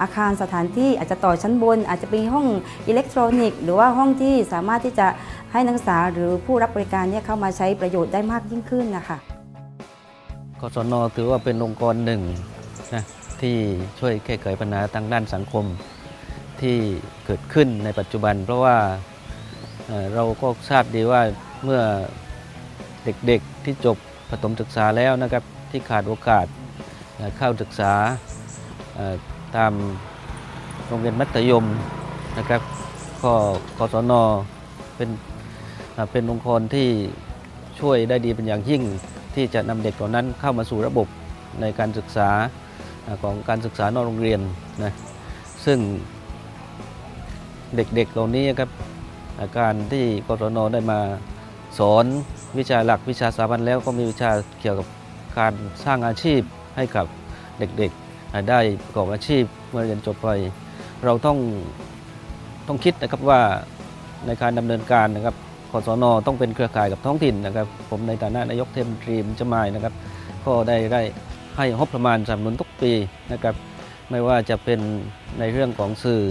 อาคารสถานที่อาจจะต่อชั้นบน อาจจะเป็นห้องอิเล็กทรอนิกส์ หรือว่าห้องที่สามารถที่จะให้นักศึกษาหรือผู้รับบริการเนี่ยเข้ามาใช้ประโยชน์ได้มากยิ่งขึ้นนะคะกศนถือว่าเป็นองค์กรหนึ่งนะ ที่ช่วยแก้ไขปัญหาทางด้านสังคมที่เกิดขึ้นในปัจจุบัน เพราะว่าเราก็ทราบดีว่าเมื่อเด็กๆที่จบประถมศึกษาแล้วนะครับ ที่ขาดโอกาสเข้าศึกษาตามโรงเรียนมัธยมนะครับก็กศนเป็นเป็นองค์กรที่ช่วยได้ดีเป็นอย่างยิ่งที่จะนำเด็กเหล่านั้นเข้ามาสู่ระบบในการศึกษา ของการศึกษานอกโรงเรียนนะซึ่งเด็กๆเหล่านี้ครับาการที่กศนได้มาสอนวิชาหลักวิชาสามัญแล้วก็มีวิชาเกี่ยวกับการสร้างอาชีพให้กับเด็กๆได้ประกอบอาชีพเมื่อเรียนจบไป เราต้องต้องคิดนะครับว่าในการดำเนินการนะครับกศนต้องเป็นเครือข่ายกับท้องถิ่นนะครับ ผมในฐานะนายกเทมนตรีมจะมายนะครับ ก็ได้ได้ ให้งบประมาณสนับสนุนทุกปีนะครับไม่ว่าจะเป็นในเรื่องของสื่อ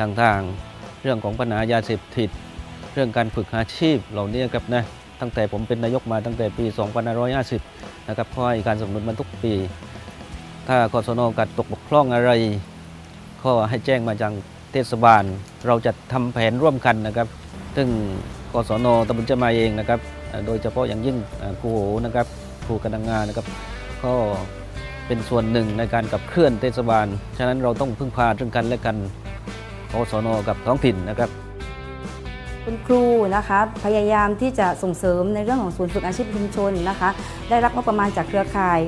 ต่างๆ เรื่องของปัญหายาเสพติด เรื่องการฝึกอาชีพเหล่านี้ครับนะตั้งแต่ผมเป็นนายกมาตั้งแต่ปี 2550 นะครับก็ให้การสนับสนุนมาทุกปี ถ้ากศนกัดตกบกพร่องอะไร ก็ให้แจ้งมาจากเทศบาล เราจะทำแผนร่วมกันนะครับ ซึ่งกศนตำบลเจะมาเองนะครับ โดยเฉพาะอย่างยิ่งครูโหนะครับครูกำลังงานนะครับ ก็เป็นส่วนหนึ่งในการขับเคลื่อนเทศบาล ฉะนั้นเราต้องพึ่งพาซึ่งกันและกันกศนกับท้องถิ่นนะครับคุณครูนะคะพยายามที่จะส่งเสริมในเรื่องของศูนย์ฝึกอาชีพชุมชนนะคะ ได้รับงบประมาณจากเครือข่าย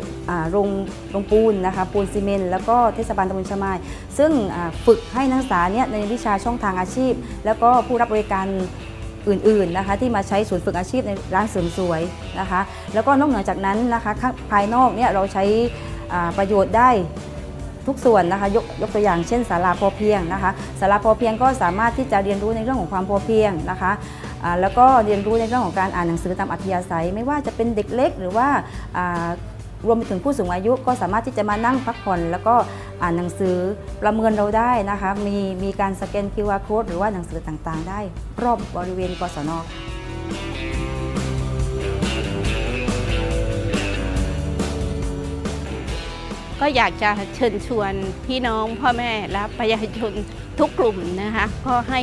โรงโรงปูนนะคะปูนซีเมนต์แล้วก็เทศบาลตำบลชะมาย ซึ่งฝึกให้นักศึกษาเนี่ยในวิชาช่องทางอาชีพ แล้วก็ผู้รับบริการ อื่นๆนะคะที่มาใช้ศูนย์ฝึกอาชีพในร้านเสริมสวยนะคะ แล้วก็นอกเหนือจากนั้นนะคะภายนอกเนี่ยเราใช้ประโยชน์ได้ทุกส่วนนะคะยกยกตัวอย่างเช่นศาลาพอเพียงนะคะศาลาพอเพียงก็สามารถที่จะเรียนรู้ในเรื่องของความพอเพียงนะคะแล้วก็เรียนรู้ในเรื่องของการอ่านหนังสือตามอัธยาศัย ไม่ว่าจะเป็นเด็กเล็ก หรือว่า รวมไปถึงผู้สูงอายุก็สามารถที่จะมานั่งพักผ่อน แล้วก็อ่านหนังสือประเมินเราได้นะคะ มีมีการสแกน QR code หรือว่าหนังสือต่างๆ ได้ รอบบริเวณกศนก็อยากจะเชิญชวนพี่น้องพ่อแม่และประชาชนทุกกลุ่มนะคะก็ให้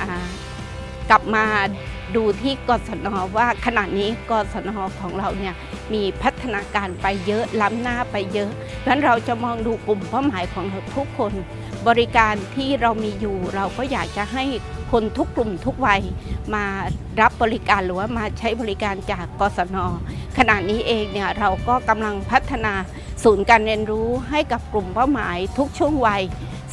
อ่ากลับมาดูที่กศนว่าขณะนี้กศนของเราเนี่ย มีพัฒนาการไปเยอะล้ำหน้าไปเยอะเพราะฉะนั้นเราจะมองดูกลุ่มเป้าหมายของเราทุกคน บริการที่เรามีอยู่ เราก็อยากจะให้คนทุกกลุ่มทุกวัยมารับบริการหรือว่ามาใช้บริการจากกศน ขณะนี้เองเนี่ยเราก็กำลังพัฒนาศูนย์การเรียนรู้ให้กับกลุ่มเป้าหมายทุกช่วงวัย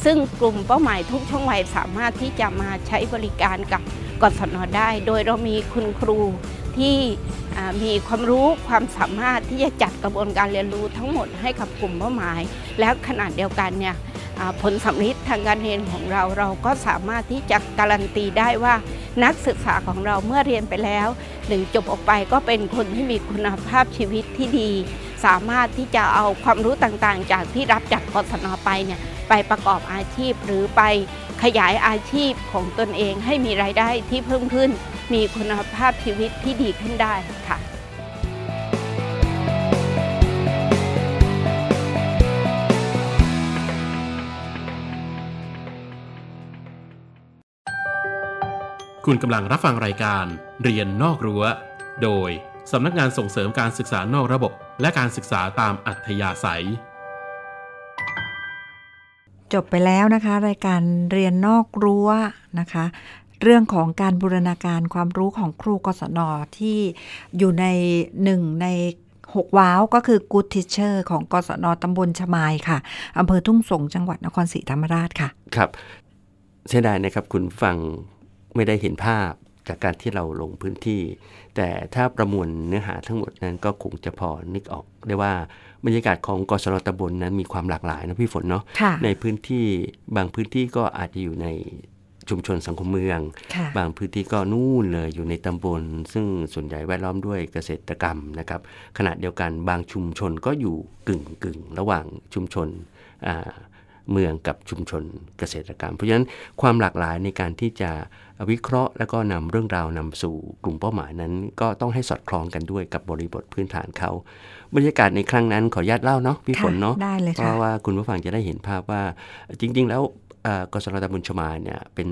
ซึ่งกลุ่มเป้าหมายทุกช่วงวัยสามารถที่จะมาใช้บริการกับกศนได้ โดยเรามีคุณครูที่มีความรู้ความสามารถที่จะจัดกระบวนการเรียนรู้ทั้งหมดให้กับกลุ่มเป้าหมาย แล้วขนาดเดียวกันเนี่ยผลสำลิดทางการเรียนของเราเราก็สามารถที่จะการันตีได้ว่า นักศึกษาของเราเมื่อเรียนไปแล้วหนึ่งจบออกไปก็เป็นคนที่มีคุณภาพชีวิตที่ดี สามารถที่จะเอาความรู้ต่างๆ จากที่รับจากกศนไปเนี่ยไปประกอบอาชีพหรือไป ขยายอาชีพของตนเองให้มีรายได้ที่เพิ่มขึ้น มีคุณภาพชีวิตที่ดีขึ้นได้ค่ะคุณกำลังรับฟังรายการเรียนนอกรั้ว โดย สำนักงานส่งเสริมการศึกษานอกระบบ และการศึกษาตามอัธยาศัย จบไปแล้วนะคะ รายการเรียนนอกรั้วนะคะ เรื่องของการบูรณาการความรู้ของครูกศนที่อยู่ในหนึ่งในหกว้าวก็คือ Good Teacher ของกศนตำบลชมายค่ะอำเภอทุ่งสงจังหวัดนครศรีธรรมราชค่ะ ครับเสียดายนะครับคุณฟังไม่ได้เห็นภาพจากการที่เราลงพื้นที่ แต่ถ้าประมวลเนื้อหาทั้งหมดนั้นก็คงจะพอนึกออกได้ว่า บรรยากาศของกศนตำบลนั้นมีความหลากหลายนะพี่ฝนเนาะค่ะในพื้นที่บางพื้นที่ก็อาจจะอยู่ในชุมชนสังคมเมืองค่ะบางพื้นที่ก็นู่นเลยอยู่ในตำบล ซึ่งส่วนใหญ่แวดล้อมด้วยเกษตรกรรมนะครับขณะเดียวกันบางชุมชนก็อยู่กึ่งกึ่งระหว่างชุมชนอ่า เมืองกับชุมชนเกษตรกรรม เพราะฉะนั้นความหลากหลายในการที่จะวิเคราะห์ แล้วก็นำเรื่องราวนำสู่กลุ่มเป้าหมายนั้น ก็ต้องให้สอดคล้องกันด้วยกับบริบทพื้นฐานเขาบรรยากาศในครั้งนั้นขออนุญาตเล่าเนาะพี่ฝนเนาะค่ะได้เลยค่ะเพราะว่าคุณผู้ฟังจะได้เห็นภาพว่าจริง ๆ แล้วเอ่อกศนตำบลชมาเนี่ยเป็น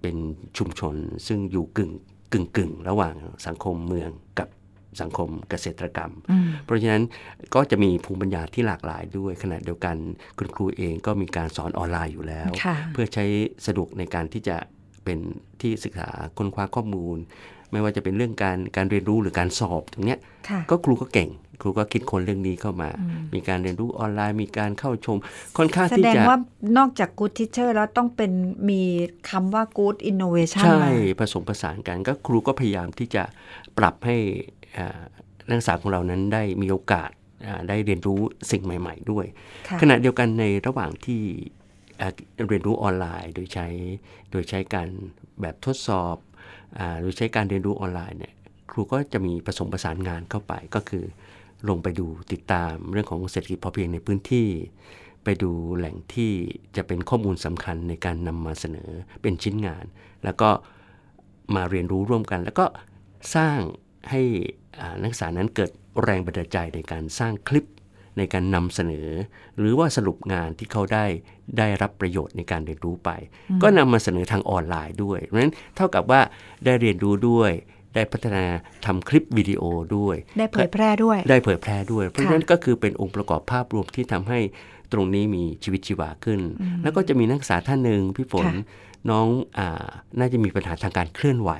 เป็นชุมชนซึ่งอยู่กึ่งกึ่งกึ่งระหว่างสังคมเมืองกับ สังคมเกษตรกรรมอืมเพราะฉะนั้นก็จะมีภูมิปัญญาที่หลากหลายด้วยขณะเดียวกันคุณครูเองก็มีการสอนออนไลน์อยู่แล้วค่ะเพื่อใช้สะดวกในการที่จะเป็นที่ศึกษาค้นคว้าข้อมูล ไม่ว่าจะเป็นเรื่องการการเรียนรู้หรือการสอบตรงเนี้ยค่ะก็ครูก็เก่ง ครูก็คิดคนเรื่องนี้เข้ามาอืมมีการเรียนรู้ออนไลน์ มีการเข้าชม ค่อนข้างแสที่ดงจะว่านอกจาก Good Teacher แล้วต้องเป็นมีคำว่า Good Innovation ใช่มาผสมผสานกันก็ครูก็พยายามที่จะปรับให้อ่า นักศึกษาของเรานั้นได้มีโอกาสอ่าได้เรียนรู้สิ่งใหม่ ๆ ด้วยค่ะขณะเดียวกันในระหว่างที่อ่าเรียนรู้ออนไลน์ โดยใช้โดยใช้การแบบทดสอบอาโดยใช้การเรียนรู้ออนไลน์เนี่ยครูก็จะมีผสมผสานงานเข้าไปก็คือ ลงไปดูติดตามเรื่องของเศรษฐกิจพอเพียงในพื้นที่ ไปดูแหล่งที่จะเป็นข้อมูลสำคัญในการนำมาเสนอเป็นชิ้นงาน แล้วก็มาเรียนรู้ร่วมกัน แล้วก็สร้างให้อ่า นักศึกษานั้นเกิดแรงบันดาลใจในการสร้างคลิปในการนำเสนอ หรือว่าสรุปงานที่เขาได้ได้รับประโยชน์ในการเรียนรู้ไปอืมก็นำมาเสนอทางออนไลน์ด้วยเพราะฉะนั้นเท่ากับว่าได้เรียนรู้ด้วยได้พัฒนาทำคลิปวิดีโอด้วย ได้เผยแพร่ด้วย ได้เผยแพร่ด้วย เพราะฉะนั้นก็คือเป็นองค์ประกอบภาพรวมที่ทำให้ตรงนี้มีชีวิตชีวาขึ้นอืมแล้วก็จะมีนักศึกษาท่านหนึ่งพี่ฝนค่ะน้องอ่าน่าจะมีปัญหาทางการเคลื่อนไหว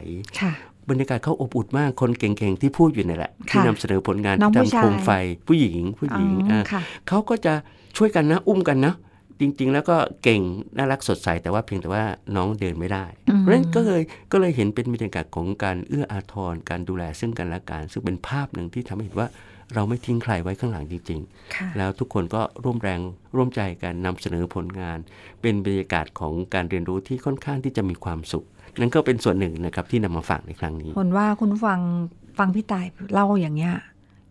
ค่ะ บรรยากาศเขาอบอุ่นมากคนเก่งๆที่พูดอยู่นี่แหละ ที่ค่ะนำเสนอผลงานน้องที่ผู้ทำชายโคมไฟผู้หญิงผู้หญิงอ๋ออ่าค่ะเขาก็จะช่วยกันนะอุ้มกันนะจริง ๆ แล้วก็เก่งน่ารักสดใสแต่ว่าเพียงแต่ว่าน้องเดินไม่ได้อืมเพราะฉะนั้นก็เลยก็เลยเห็นเป็นบรรยากาศของการเอื้ออาทรการดูแลซึ่งกันและกันซึ่งเป็นภาพหนึ่งที่ทำให้เห็นว่าเราไม่ทิ้งใครไว้ข้างหลังจริงค่ะๆแล้วทุกคนก็ร่วมแรงร่วมใจกันนำเสนอผลงาน เป็นบรรยากาศของการเรียนรู้ที่ค่อนข้างที่จะมีความสุข นั่นก็เป็นส่วนหนึ่งนะครับที่นำมาฝากในครั้งนี้คนว่าคุณฟังฟังพี่ต่ายเล่าอย่างเงี้ย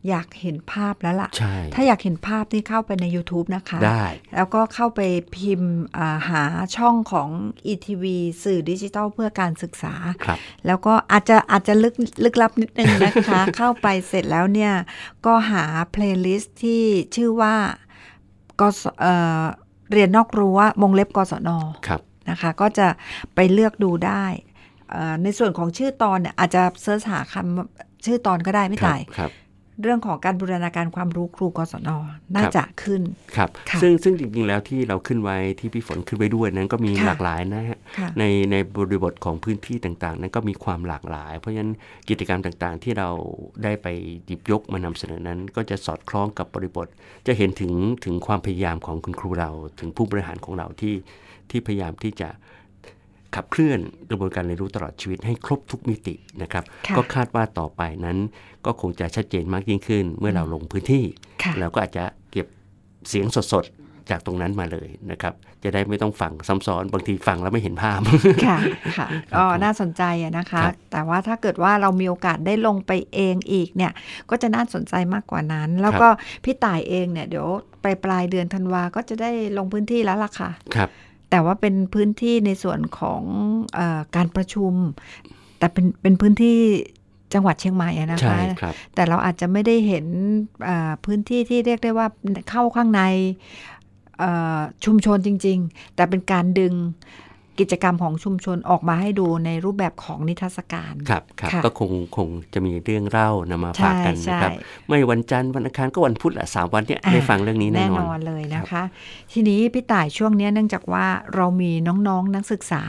อยากเห็นภาพแล้วล่ะใช่ถ้าอยากเห็นภาพที่เข้าไปใน YouTube นะคะ ได้ แล้วก็เข้าไปพิมพ์อ่าหาช่องของ ETV สื่อดิจิทัลเพื่อการศึกษาครับแล้วก็อาจจะอาจจะลึกลึกลับนิดนึงนะคะ เข้าไปเสร็จแล้วเนี่ย ก็หา playlist ที่ชื่อว่ากศเอ่อเรียนนอกรั้ววงเล็บกศนครับ นะคะ ก็จะไปเลือกดูได้เอ่อในส่วนของชื่อตอนเนี่ยอาจจะ search หาคำชื่อตอนก็ได้นะครับตายครับ เรื่องของการบูรณาการความรู้ครูกศนน่าครับจะขึ้นครับค่ะซึ่งซึ่งจริงๆแล้วที่เราขึ้นไว้ที่พี่ฝนขึ้นไว้ด้วยนั้นก็มีค่ะหลากหลายนะฮะค่ะในในบริบทของพื้นที่ต่างๆ นั้นก็มีความหลากหลาย เพราะฉะนั้นกิจกรรมต่างๆ ที่เราได้ไปหยิบยกมานำเสนอนั้น ก็จะสอดคล้องกับบริบท จะเห็นถึงถึงความพยายามของคุณครูเรา ถึงผู้บริหารของเราที่ที่พยายามที่จะ ขับเคลื่อนกระบวนการเรียนรู้ตลอดชีวิตให้ครบทุกมิตินะครับค่ะก็คาดว่าต่อไปนั้น ก็คงจะชัดเจนมากยิ่งขึ้น เมื่อเราลงพื้นที่ค่ะเราก็อาจจะเก็บเสียงสดๆ จากตรงนั้นมาเลยนะครับ จะได้ไม่ต้องฟังซ้ำซ้อนบางทีฟังแล้วไม่เห็นภาพ ค่ะค่ะก็น่าสนใจอะนะคะครับแต่ว่าถ้าเกิดว่าเรามีโอกาสได้ลงไปเองอีกเนี่ย ก็จะน่าสนใจมากกว่านั้น แล้วก็พี่ต่ายเองเนี่ยเดี๋ยวไปปลายเดือนธันวาก็จะได้ลงพื้นที่แล้วล่ะค่ะ ครับ แต่ว่าเป็นพื้นที่ในส่วนของเออการประชุม แต่เป็นเป็นพื้นที่จังหวัดเชียงใหม่อะนะใช่คะครับแต่เราอาจจะไม่ได้เห็นเอ่อพื้นที่ที่เรียกได้ว่าเข้าข้างในเอ่อชุมชนจริง ๆ แต่เป็นการดึง กิจกรรมของชุมชนออกมาให้ดูในรูปแบบของนิทรรศการครับครับค่ะก็คงคงจะมีเรื่องเล่านำมาฝากกันใช่นะครับใช่ไม่วันจันทร์วันอังคารก็วันพุธแหละสามวันเนี้ยอ่าได้ฟังเรื่องนี้แน่แน่นอนนอนเลยนะคะ ทีนี้พี่ต่ายช่วงเนี้ยเนื่องจากว่าเรามีน้องๆนักศึกษา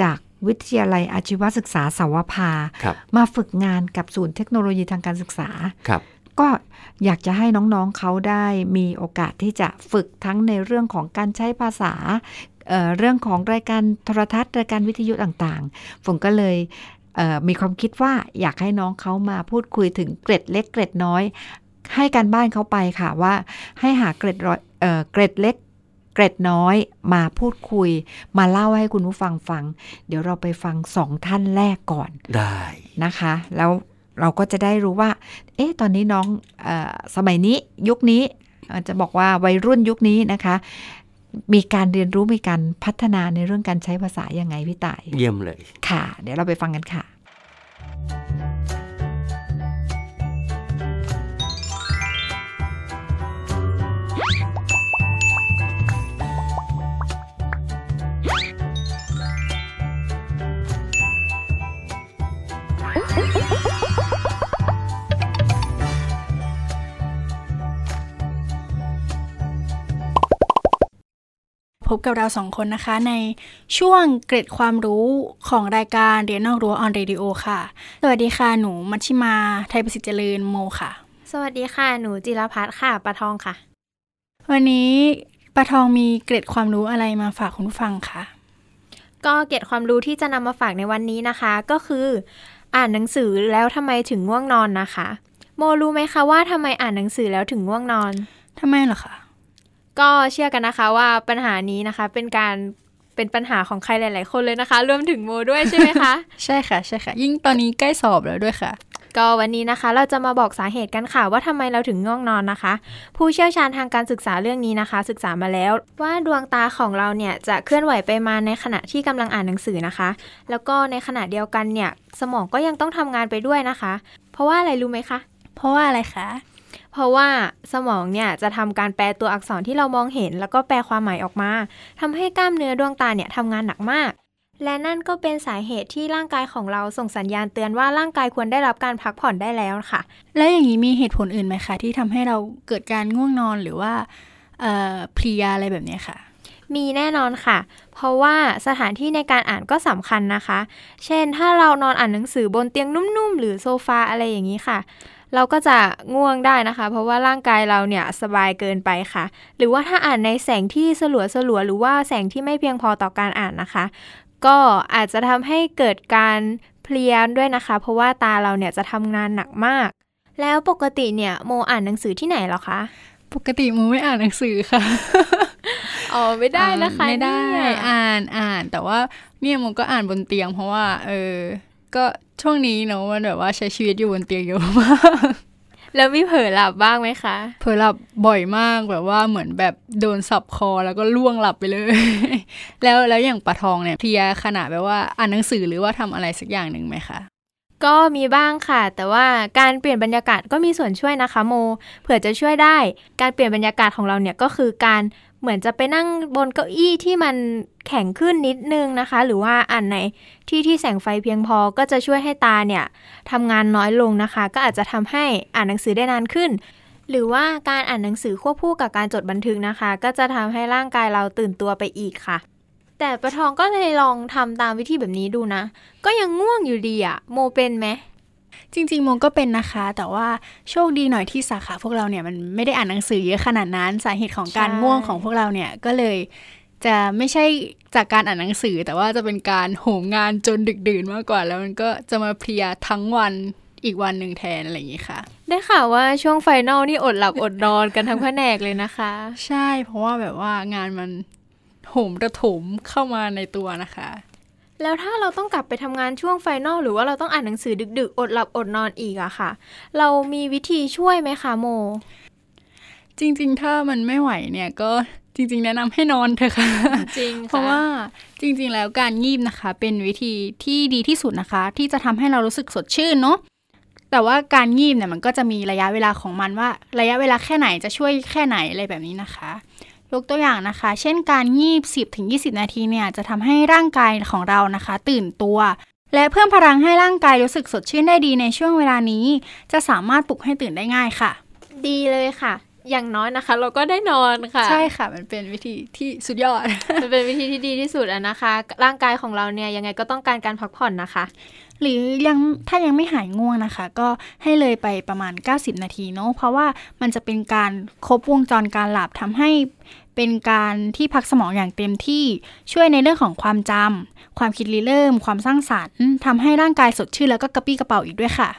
จากวิทยาลัยอาชีวศึกษาสาวภาครับมาฝึกงานกับศูนย์เทคโนโลยีทางการศึกษาครับก็อยากจะให้น้องๆเขาได้มีโอกาสที่จะฝึกทั้งในเรื่องของการใช้ภาษา เเรื่องของรายการโทรทัศน์ รายการวิทยุต่างๆผมก็เลยเมีความคิดว่าอยากให้น้องเขามาพูดคุยถึงเกร็ดเล็กเกร็ดน้อย ให้การบ้านเขาไปค่ะว่าให้หาเกร็ดร้อยเกร็ดเล็กเกร็ดน้อยมาพูดคุย มาเล่าให้คุณผู้ฟังฟัง เดี๋ยวเราไปฟังสองท่านแรกก่อนได้นะคะ แล้วเราก็จะได้รู้ว่า เอ๊ะตอนนี้น้องอสมัยนี้ยุคนี้จะบอกว่าวัยรุ่นยุคนี้นะคะ มีการเรียนรู้มีการพัฒนาในเรื่องการใช้ภาษายังไงพี่ต่าย เยี่ยมเลย ค่ะ เดี๋ยวเราไปฟังกันค่ะ พบกับเราสองคนนะคะ ในช่วงเกร็ดความรู้ของรายการเรียนนอกรั้วออนเรดิโอค่ะ สวัสดีค่ะ หนูมัชชิมา ไทยประสิทธิ์เจริญโมค่ะ สวัสดีค่ะ หนูจิรพัฒน์ค่ะปะทองค่ะ วันนี้ปะทองมีเกร็ดความรู้อะไรมาฝากคุณผู้ฟังคะก็เก็บความรู้ที่จะนำมาฝากในวันนี้นะคะ ก็คือ อ่านหนังสือแล้วทำไมถึงง่วงนอนนะคะ โมรู้ไหมคะว่าทำไมอ่านหนังสือแล้วถึงง่วงนอนทำไมเหรอคะ ก็เชื่อกันนะคะว่าปัญหานี้นะคะเป็นการเป็นปัญหาของใครหลาย ๆ คนเลยนะคะ รวมถึงโมด้วยใช่ไหมคะ ใช่ค่ะใช่ค่ะ ยิ่งตอนนี้ใกล้สอบแล้วด้วยค่ะ ก็วันนี้นะคะเราจะมาบอกสาเหตุกันค่ะ ว่าทำไมเราถึงง่วงนอนนะคะ ผู้เชี่ยวชาญทางการศึกษาเรื่องนี้นะคะ ศึกษามาแล้วว่าดวงตาของเราเนี่ยจะเคลื่อนไหวไปมาในขณะที่กำลังอ่านหนังสือนะคะ แล้วก็ในขณะเดียวกันเนี่ยสมองก็ยังต้องทำงานไปด้วยนะคะ เพราะว่าอะไรรู้ไหมคะ เพราะว่าอะไรคะ เพราะว่าสมองเนี่ยจะทำการแปลตัวอักษรที่เรามองเห็น แล้วก็แปลความหมายออกมาทำให้กล้ามเนื้อดวงตาเนี่ยทำงานหนักมาก และนั่นก็เป็นสาเหตุที่ร่างกายของเราส่งสัญญาณเตือนว่าร่างกายควรได้รับการพักผ่อนได้แล้วค่ะ แล้วอย่างนี้มีเหตุผลอื่นไหมคะที่ทำให้เราเกิดการง่วงนอนหรือว่าเอ่อเพลียอะไรแบบเนี้ยค่ะมีแน่นอนค่ะ เพราะว่าสถานที่ในการอ่านก็สำคัญนะคะ เช่น ถ้าเรานอนอ่านหนังสือบนเตียงนุ่มๆ หรือโซฟาอะไรอย่างนี้ค่ะ เราก็จะง่วงได้นะคะ เพราะว่าร่างกายเราเนี่ยสบายเกินไปค่ะ หรือว่าถ้าอ่านในแสงที่สลัวสลัวๆหรือว่าแสงที่ไม่เพียงพอต่อการอ่านนะคะ ก็อาจจะทำให้เกิดการเพลียด้วยนะคะ เพราะว่าตาเราเนี่ยจะทำงานหนักมาก แล้วปกติเนี่ยโมอ่านหนังสือที่ไหนเหรอคะปกติมูไม่อ่านหนังสือค่ะ อ๋อไม่ได้นะคะไม่ได้เนี่ยอ่านอ่านแต่ว่าเนี่ยมูก็อ่านบนเตียง เพราะว่า เออ ก็ช่วงนี้เนอะมันแบบว่าใช้ชีวิตอยู่บนเตียงเยอะมากแล้วมีเผลอหลับบ้างไหมคะ เผลอหลับบ่อยมากแบบว่าเหมือนแบบโดนสับคอแล้วก็ล่วงหลับไปเลย แล้วแล้วอย่างปะทองเนี่ยเพลียขนาดแบบว่าอ่านหนังสือหรือว่าทำอะไรสักอย่างหนึ่งไหมคะก็มีบ้างค่ะ แต่ว่าการเปลี่ยนบรรยากาศก็มีส่วนช่วยนะคะโม เผื่อจะช่วยได้ การเปลี่ยนบรรยากาศของเราเนี่ยก็คือการ เหมือนจะไปนั่งบนเก้าอี้ที่มันแข็งขึ้นนิดนึงนะคะ หรือว่าอ่านในที่ที่แสงไฟเพียงพอก็จะช่วยให้ตาเนี่ยทำงานน้อยลงนะคะ ก็อาจจะทำให้อ่านหนังสือได้นานขึ้น หรือว่าการอ่านหนังสือควบคู่กับการจดบันทึกนะคะ ก็จะทำให้ร่างกายเราตื่นตัวไปอีกค่ะ แต่ประทองก็เลยลองทำตามวิธีแบบนี้ดูนะ ก็ยังง่วงอยู่ดีอะโมเป็นไหม จริงๆโมก็เป็นนะคะ แต่ว่าโชคดีหน่อยที่สาขาพวกเราเนี่ยมันไม่ได้อ่านหนังสือเยอะขนาดนั้น สาเหตุของการใช่ง่วงของพวกเราเนี่ยก็เลยจะไม่ใช่จากการอ่านหนังสือ แต่ว่าจะเป็นการโหมงานจนดึกดื่นมากกว่า แล้วมันก็จะมาเพลียทั้งวันอีกวันหนึ่งแทนอะไรอย่างนี้ค่ะ ได้ข่าวว่าช่วงไฟนอลนี่อดหลับอดนอนกันทั้งแผนกเลยนะคะ ใช่เพราะว่าแบบว่างานมันโหมระถมเข้ามาในตัวนะคะ แล้วถ้าเราต้องกลับไปทำงานช่วงไฟนอลหรือว่าเราต้องอ่านหนังสือดึกๆ อดหลับอดนอนอีกอะค่ะ เรามีวิธีช่วยไหมคะโม จริงๆ ถ้ามันไม่ไหวเนี่ยก็จริง ๆ แนะนำให้นอนเถอะค่ะ จริงเพราะว่าจริง ๆ แล้วการงีบนะคะ เป็นวิธีที่ดีที่สุดนะคะ ที่จะทำให้เรารู้สึกสดชื่นเนาะแต่ว่าการงีบเนี่ยมันก็จะมีระยะเวลาของมันว่า ระยะเวลาแค่ไหนจะช่วยแค่ไหนอะไรแบบนี้นะคะ ยกตัวอย่างนะคะ เช่นการงีบ10-20 นาทีเนี่ยจะทำให้ร่างกายของเรานะคะ ตื่นตัว และเพิ่มพลังให้ร่างกายรู้สึกสดชื่นได้ดีในช่วงเวลานี้ จะสามารถปลุกให้ตื่นได้ง่ายค่ะ ดีเลยค่ะอย่างน้อยนะคะ เราก็ได้นอนค่ะ ใช่ค่ะ มันเป็นวิธีที่สุดยอด มันเป็นวิธีที่ดีที่สุดอะนะคะ ร่างกายของเราเนี่ยยังไงก็ต้องการการพักผ่อนนะคะ หรือยังถ้ายังไม่หายง่วงนะคะ ก็ให้เลยไปประมาณ 90 นาทีเนาะเพราะว่ามันจะเป็นการครบวงจรการหลับทำให้ เป็นการที่พักสมองอย่างเต็มที่ช่วยในเรื่องของความจำความคิดริเริ่ม ความสร้างสรรค์ทำให้ร่างกายสดชื่นแล้วก็กระปี้กระเป๋าอีกด้วยค่ะ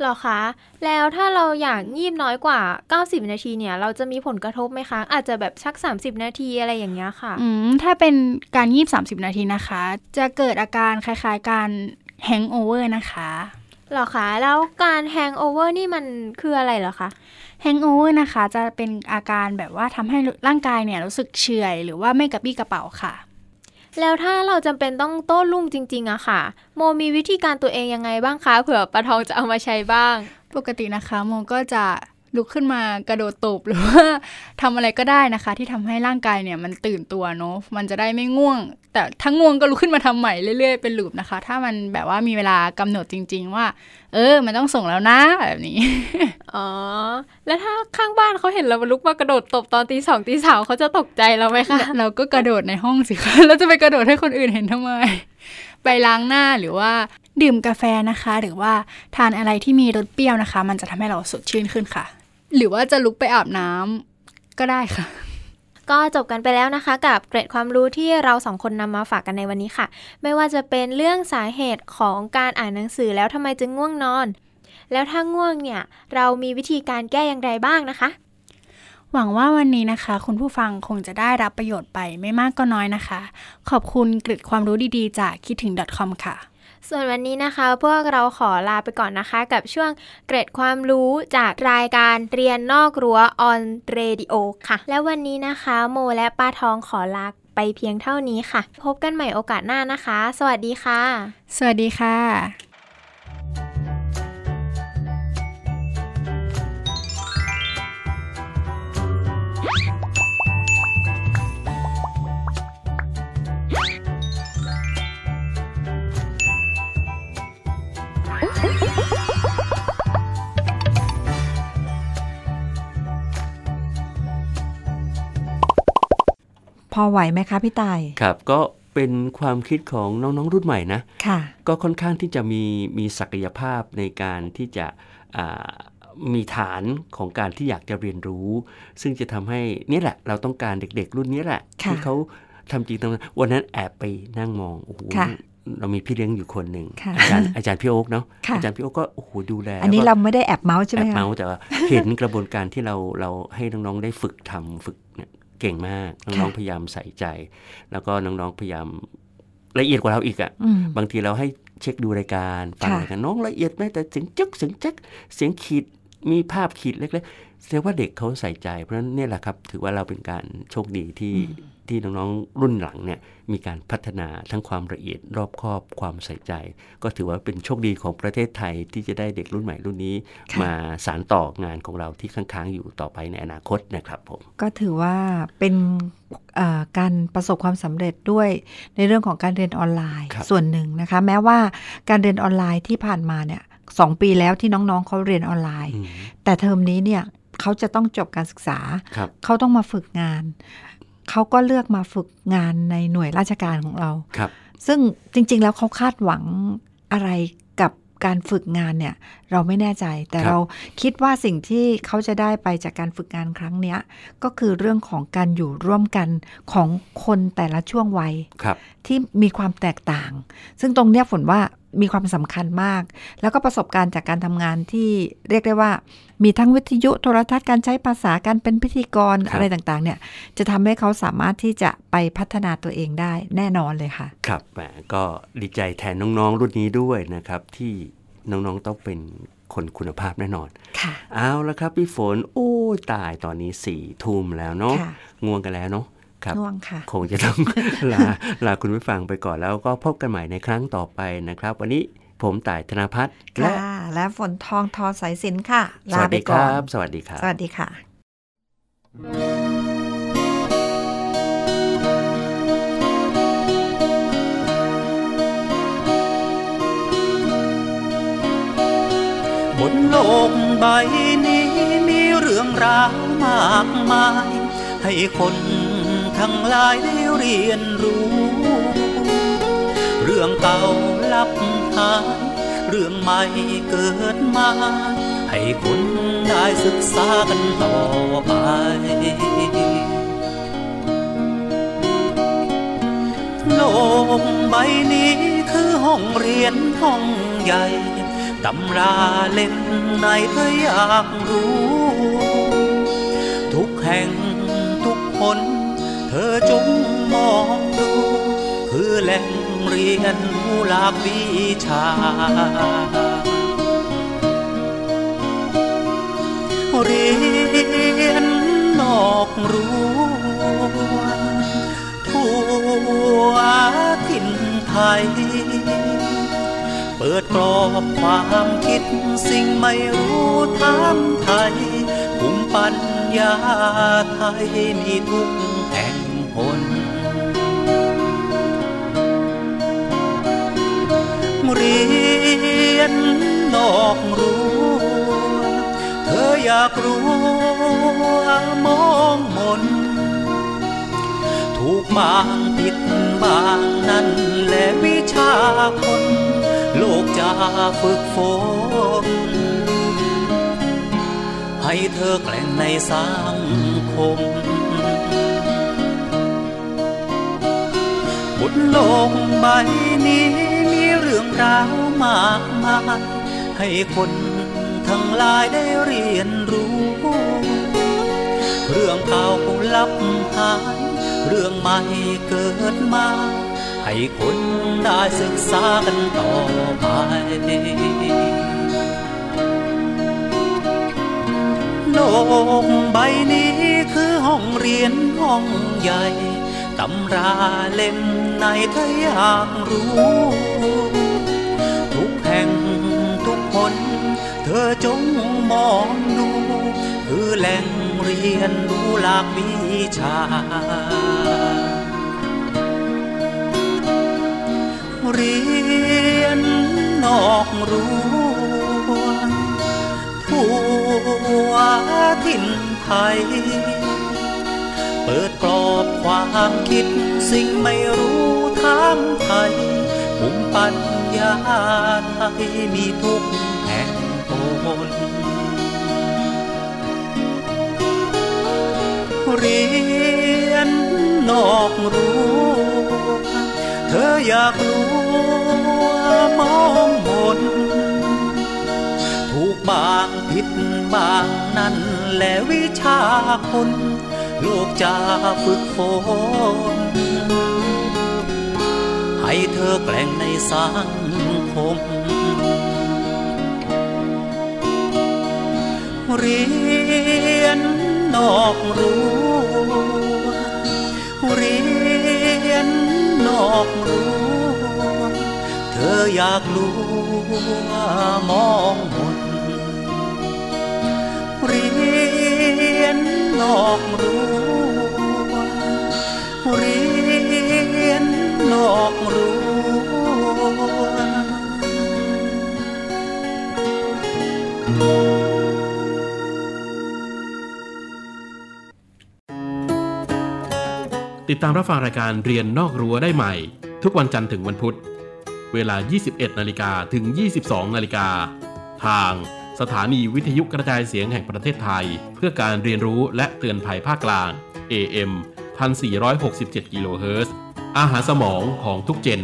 หรอคะ แล้วถ้าเราอยากงีบน้อยกว่า 90 นาทีเนี่ย เราจะมีผลกระทบไหมคะ อาจจะแบบชัก 30 นาทีอะไรอย่างเงี้ยค่ะ อืม ถ้าเป็นการยีบ 30 นาทีนะคะ จะเกิดอาการคล้ายๆการhangover นะคะ หรอคะ แล้วการ hangover นี่มันคืออะไรเหรอคะ hangover นะคะ จะเป็นอาการแบบว่าทำให้ร่างกายเนี่ยรู้สึกเฉื่อยหรือว่าไม่กระปรี้กระเปร่าค่ะ แล้วถ้าเราจำเป็นต้องโต้รุ่งจริง ๆอะค่ะ โมมีวิธีการตัวเองยังไงบ้างคะเผื่อปะทองจะเอามาใช้บ้าง ปกตินะคะ โมก็จะลุกขึ้นมากระโดดตบหรือว่าทำอะไรก็ได้นะคะ ที่ทำให้ร่างกายเนี่ยมันตื่นตัวเนาะมันจะได้ไม่ง่วง แต่ถ้าง่วงก็ลุกขึ้นมาทำใหม่เรื่อยๆเป็นลูปนะคะ ถ้ามันแบบว่ามีเวลากำหนดจริง ๆ ว่า เออ มันต้องส่งแล้วนะแบบนี้อ๋อแล้วถ้าข้างบ้านเขาเห็นเราลุกมากระโดดตบตอนตีสองตีสามเขาจะตกใจเราไหมคะเราก็กระโดดในห้องสิคะแล้วจะไปกระโดดให้คนอื่นเห็นทำไม ไปล้างหน้าหรือว่าดื่มกาแฟนะคะ หรือว่าทานอะไรที่มีรสเปรี้ยวนะคะ มันจะทำให้เราสดชื่นขึ้นค่ะ หรือว่าจะลุกไปอาบน้ำก็ได้ค่ะ ก็จบกันไปแล้วนะคะ กับเกร็ดความรู้ที่เราสองคนนำมาฝากกันในวันนี้ค่ะ ไม่ว่าจะเป็นเรื่องสาเหตุของการอ่านหนังสือแล้วทำไมจึงง่วงนอน แล้วถ้าง่วงเนี่ย เรามีวิธีการแก้อย่างไรบ้างนะคะ หวังว่าวันนี้นะคะ คุณผู้ฟังคงจะได้รับประโยชน์ไปไม่มากก็น้อยนะคะ ขอบคุณเกร็ดความรู้ดีๆ จากคิดถึง .com ค่ะ ส่วนวันนี้นะคะ พวกเราขอลาไปก่อนนะคะ กับช่วงเกร็ดความรู้จากรายการเรียนนอกรั้วออนเรดิโอค่ะ และวันนี้นะคะ โมและป้าทองขอลาไปเพียงเท่านี้ค่ะ พบกันใหม่โอกาสหน้านะคะ สวัสดีค่ะ สวัสดีค่ะ อไหวไหมคะพี่ตาย ครับ ก็เป็นความคิดของน้องๆรุ่นใหม่นะค่ะ ก็ค่อนข้างที่จะมีมีศักยภาพในการที่จะมีฐานของการที่อยากจะเรียนรู้ ซึ่งจะทำให้นี่แหละ เราต้องการเด็กๆ รุ่นนี้แหละ ที่เขาทำจริงทำวันนั้นแอบไปนั่งมองโอ้โหเรามีพี่เลี้ยงอยู่คนหนึ่งอาจารย์อาจารย์พี่โอ๊กเนาะอาจารย์พี่โอ๊กก็โอ้โหดูแล อันนี้เราไม่ได้แอบเมาส์ใช่ไหมแอบเมาส์แต่ว่าเห็นกระบวนการที่เราเราให้น้องๆได้ฝึกทำฝึก เนี่ยเก่งมากน้องๆพยายามใส่ใจ แล้วก็น้องๆพยายามละเอียดกว่าเราอีกอะ่ะบางทีเราให้เช็คดูรายการฟังรายการน้องละเอียดไหมแต่เสียงจึ๊กเสียงจ๊กเสียงขีดมีภาพขีดเล็กๆแสดงว่าเด็กเขาใส่ใจ เพราะฉะนั้นเนี่ยแหละครับ ถือว่าเราเป็นการโชคดีที่ ที่น้องๆรุ่นหลังเนี่ยมีการพัฒนาทั้งความละเอียดรอบคอบความใส่ใจ ก็ถือว่าเป็นโชคดีของประเทศไทยที่จะได้เด็กรุ่นใหม่รุ่นนี้ มาสารต่องานของเราที่ค้างๆอยู่ต่อไปในอนาคตนะครับผมก็ถือว่าเป็นการประสบความสำเร็จด้วยในเรื่องของการเรียนออนไลน์ส่วนหนึ่งนะคะ แม้ว่าการเรียนออนไลน์ที่ผ่านมาเนี่ยสองปีแล้วที่น้องๆเขาเรียนออนไลน์ แต่เทอมนี้เนี่ยเขาจะต้องจบการศึกษา เขาต้องมาฝึกงาน เขาก็เลือกมาฝึกงานในหน่วยราชการของเราซึ่งจริง ๆ แล้วเขาคาดหวังอะไรกับการฝึกงานเนี่ย เราไม่แน่ใจ แต่เราคิดว่าสิ่งที่เขาจะได้ไปจากการฝึกงานครั้งนี้ก็คือเรื่องของการอยู่ร่วมกันของคนแต่ละช่วงวัยที่มีความแตกต่าง ซึ่งตรงเนี้ยฝนว่ามีความสำคัญมาก แล้วก็ประสบการณ์จากการทำงานที่เรียกได้ว่า มีทั้งวิทยุโทรทัศน์การใช้ภาษาการเป็นพิธีกรอะไรต่างๆ เนี่ย จะทำให้เขาสามารถที่จะไปพัฒนาตัวเองได้แน่นอนเลยค่ะ ครับแหมก็ดีใจแทนน้องๆรุ่นนี้ด้วยนะครับที่ น้องๆต้องเป็นคนคุณภาพแน่นอน ค่ะ เอาละครับพี่ฝน โอ้ตายตอนนี้สี่ทุ่มแล้วเนาะง่วงกันแล้วเนาะครับ ง่วงค่ะ คงจะต้อง ลาลาคุณผู้ฟังไปก่อนแล้วก็พบกันใหม่ในครั้งต่อไปนะครับ วันนี้ผมต่ายธนพัฒน์และและฝนทองทอสายสินค่ะลาไปก่อนสวัสดีครับ สวัสดีค่ะ บนโลกใบนี้มีเรื่องราวมากมาย ให้คนทั้งหลายได้เรียนรู้ เรื่องเก่าลับหายเรื่องใหม่เกิดมา ให้คนได้ศึกษากันต่อไปโลกใบนี้คือห้องเรียนห้องใหญ่ ตำราเล่มไหนเธออยากรู้ ทุกแห่งทุกคน เธอจงมองดู คือแหล่งเรียนรู้หลากวิชา เรียนนอกรั้ทั่วถิ่นไทย ปิดกรอบความคิดสิ่งไม่รู้ถามไทยภูมิปัญญาไทยมีทุกแห่งหนเรียนนอกรั้เธออยากรู้มองมน ถูกบางผิดบางนั่นและวิชาคน กจะฝึกฝนให้เธอแกล่งในสังคมบนโลกใบนี้มีเรื่องราวมากมาย ให้คนทั้งหลายได้เรียนรู้ เรื่องเก่าลับหาย เรื่องใหม่เกิดมา ให้คนได้ศึกษากันต่อไปโลกใบนี้คือห้องเรียนห้องใหญ่ตำราเล่มไหนถ้าอยากรู้ ทุกแห่งทุกคน เธอจงมองดู คือแหล่งเรียนรู้หลากวิชา เรียนนอกรั้วทั่วถิ่นไทย เปิดกรอบความคิดสิ่งไม่รู้ถามไทยภูมิปัญญาไทยมีทุกแห่งตนเรียนนอกรั้ว เธออยากรู้มองมน ถูกบางผิดบางนั่นและวิชาคนโลกจะฝึกฝนให้เธอแกล่งในสังคม เรียนนอกรั้เรียน อกรู้เธออยากรู้มองมนเรียนนอกรู้เรียนนอกรู้ ติดตามรับฟังรายการเรียนนอกรั้วได้ใหม่ ทุกวันจันทร์ถึงวันพุธ เวลา 21 นาฬิกาถึง 22 นาฬิกา ทางสถานีวิทยุกระจายเสียงแห่งประเทศไทย เพื่อการเรียนรู้และเตือนภัยภาคกลาง AM 1467 กิโลเฮิรตซ์อาหารสมองของทุกเจน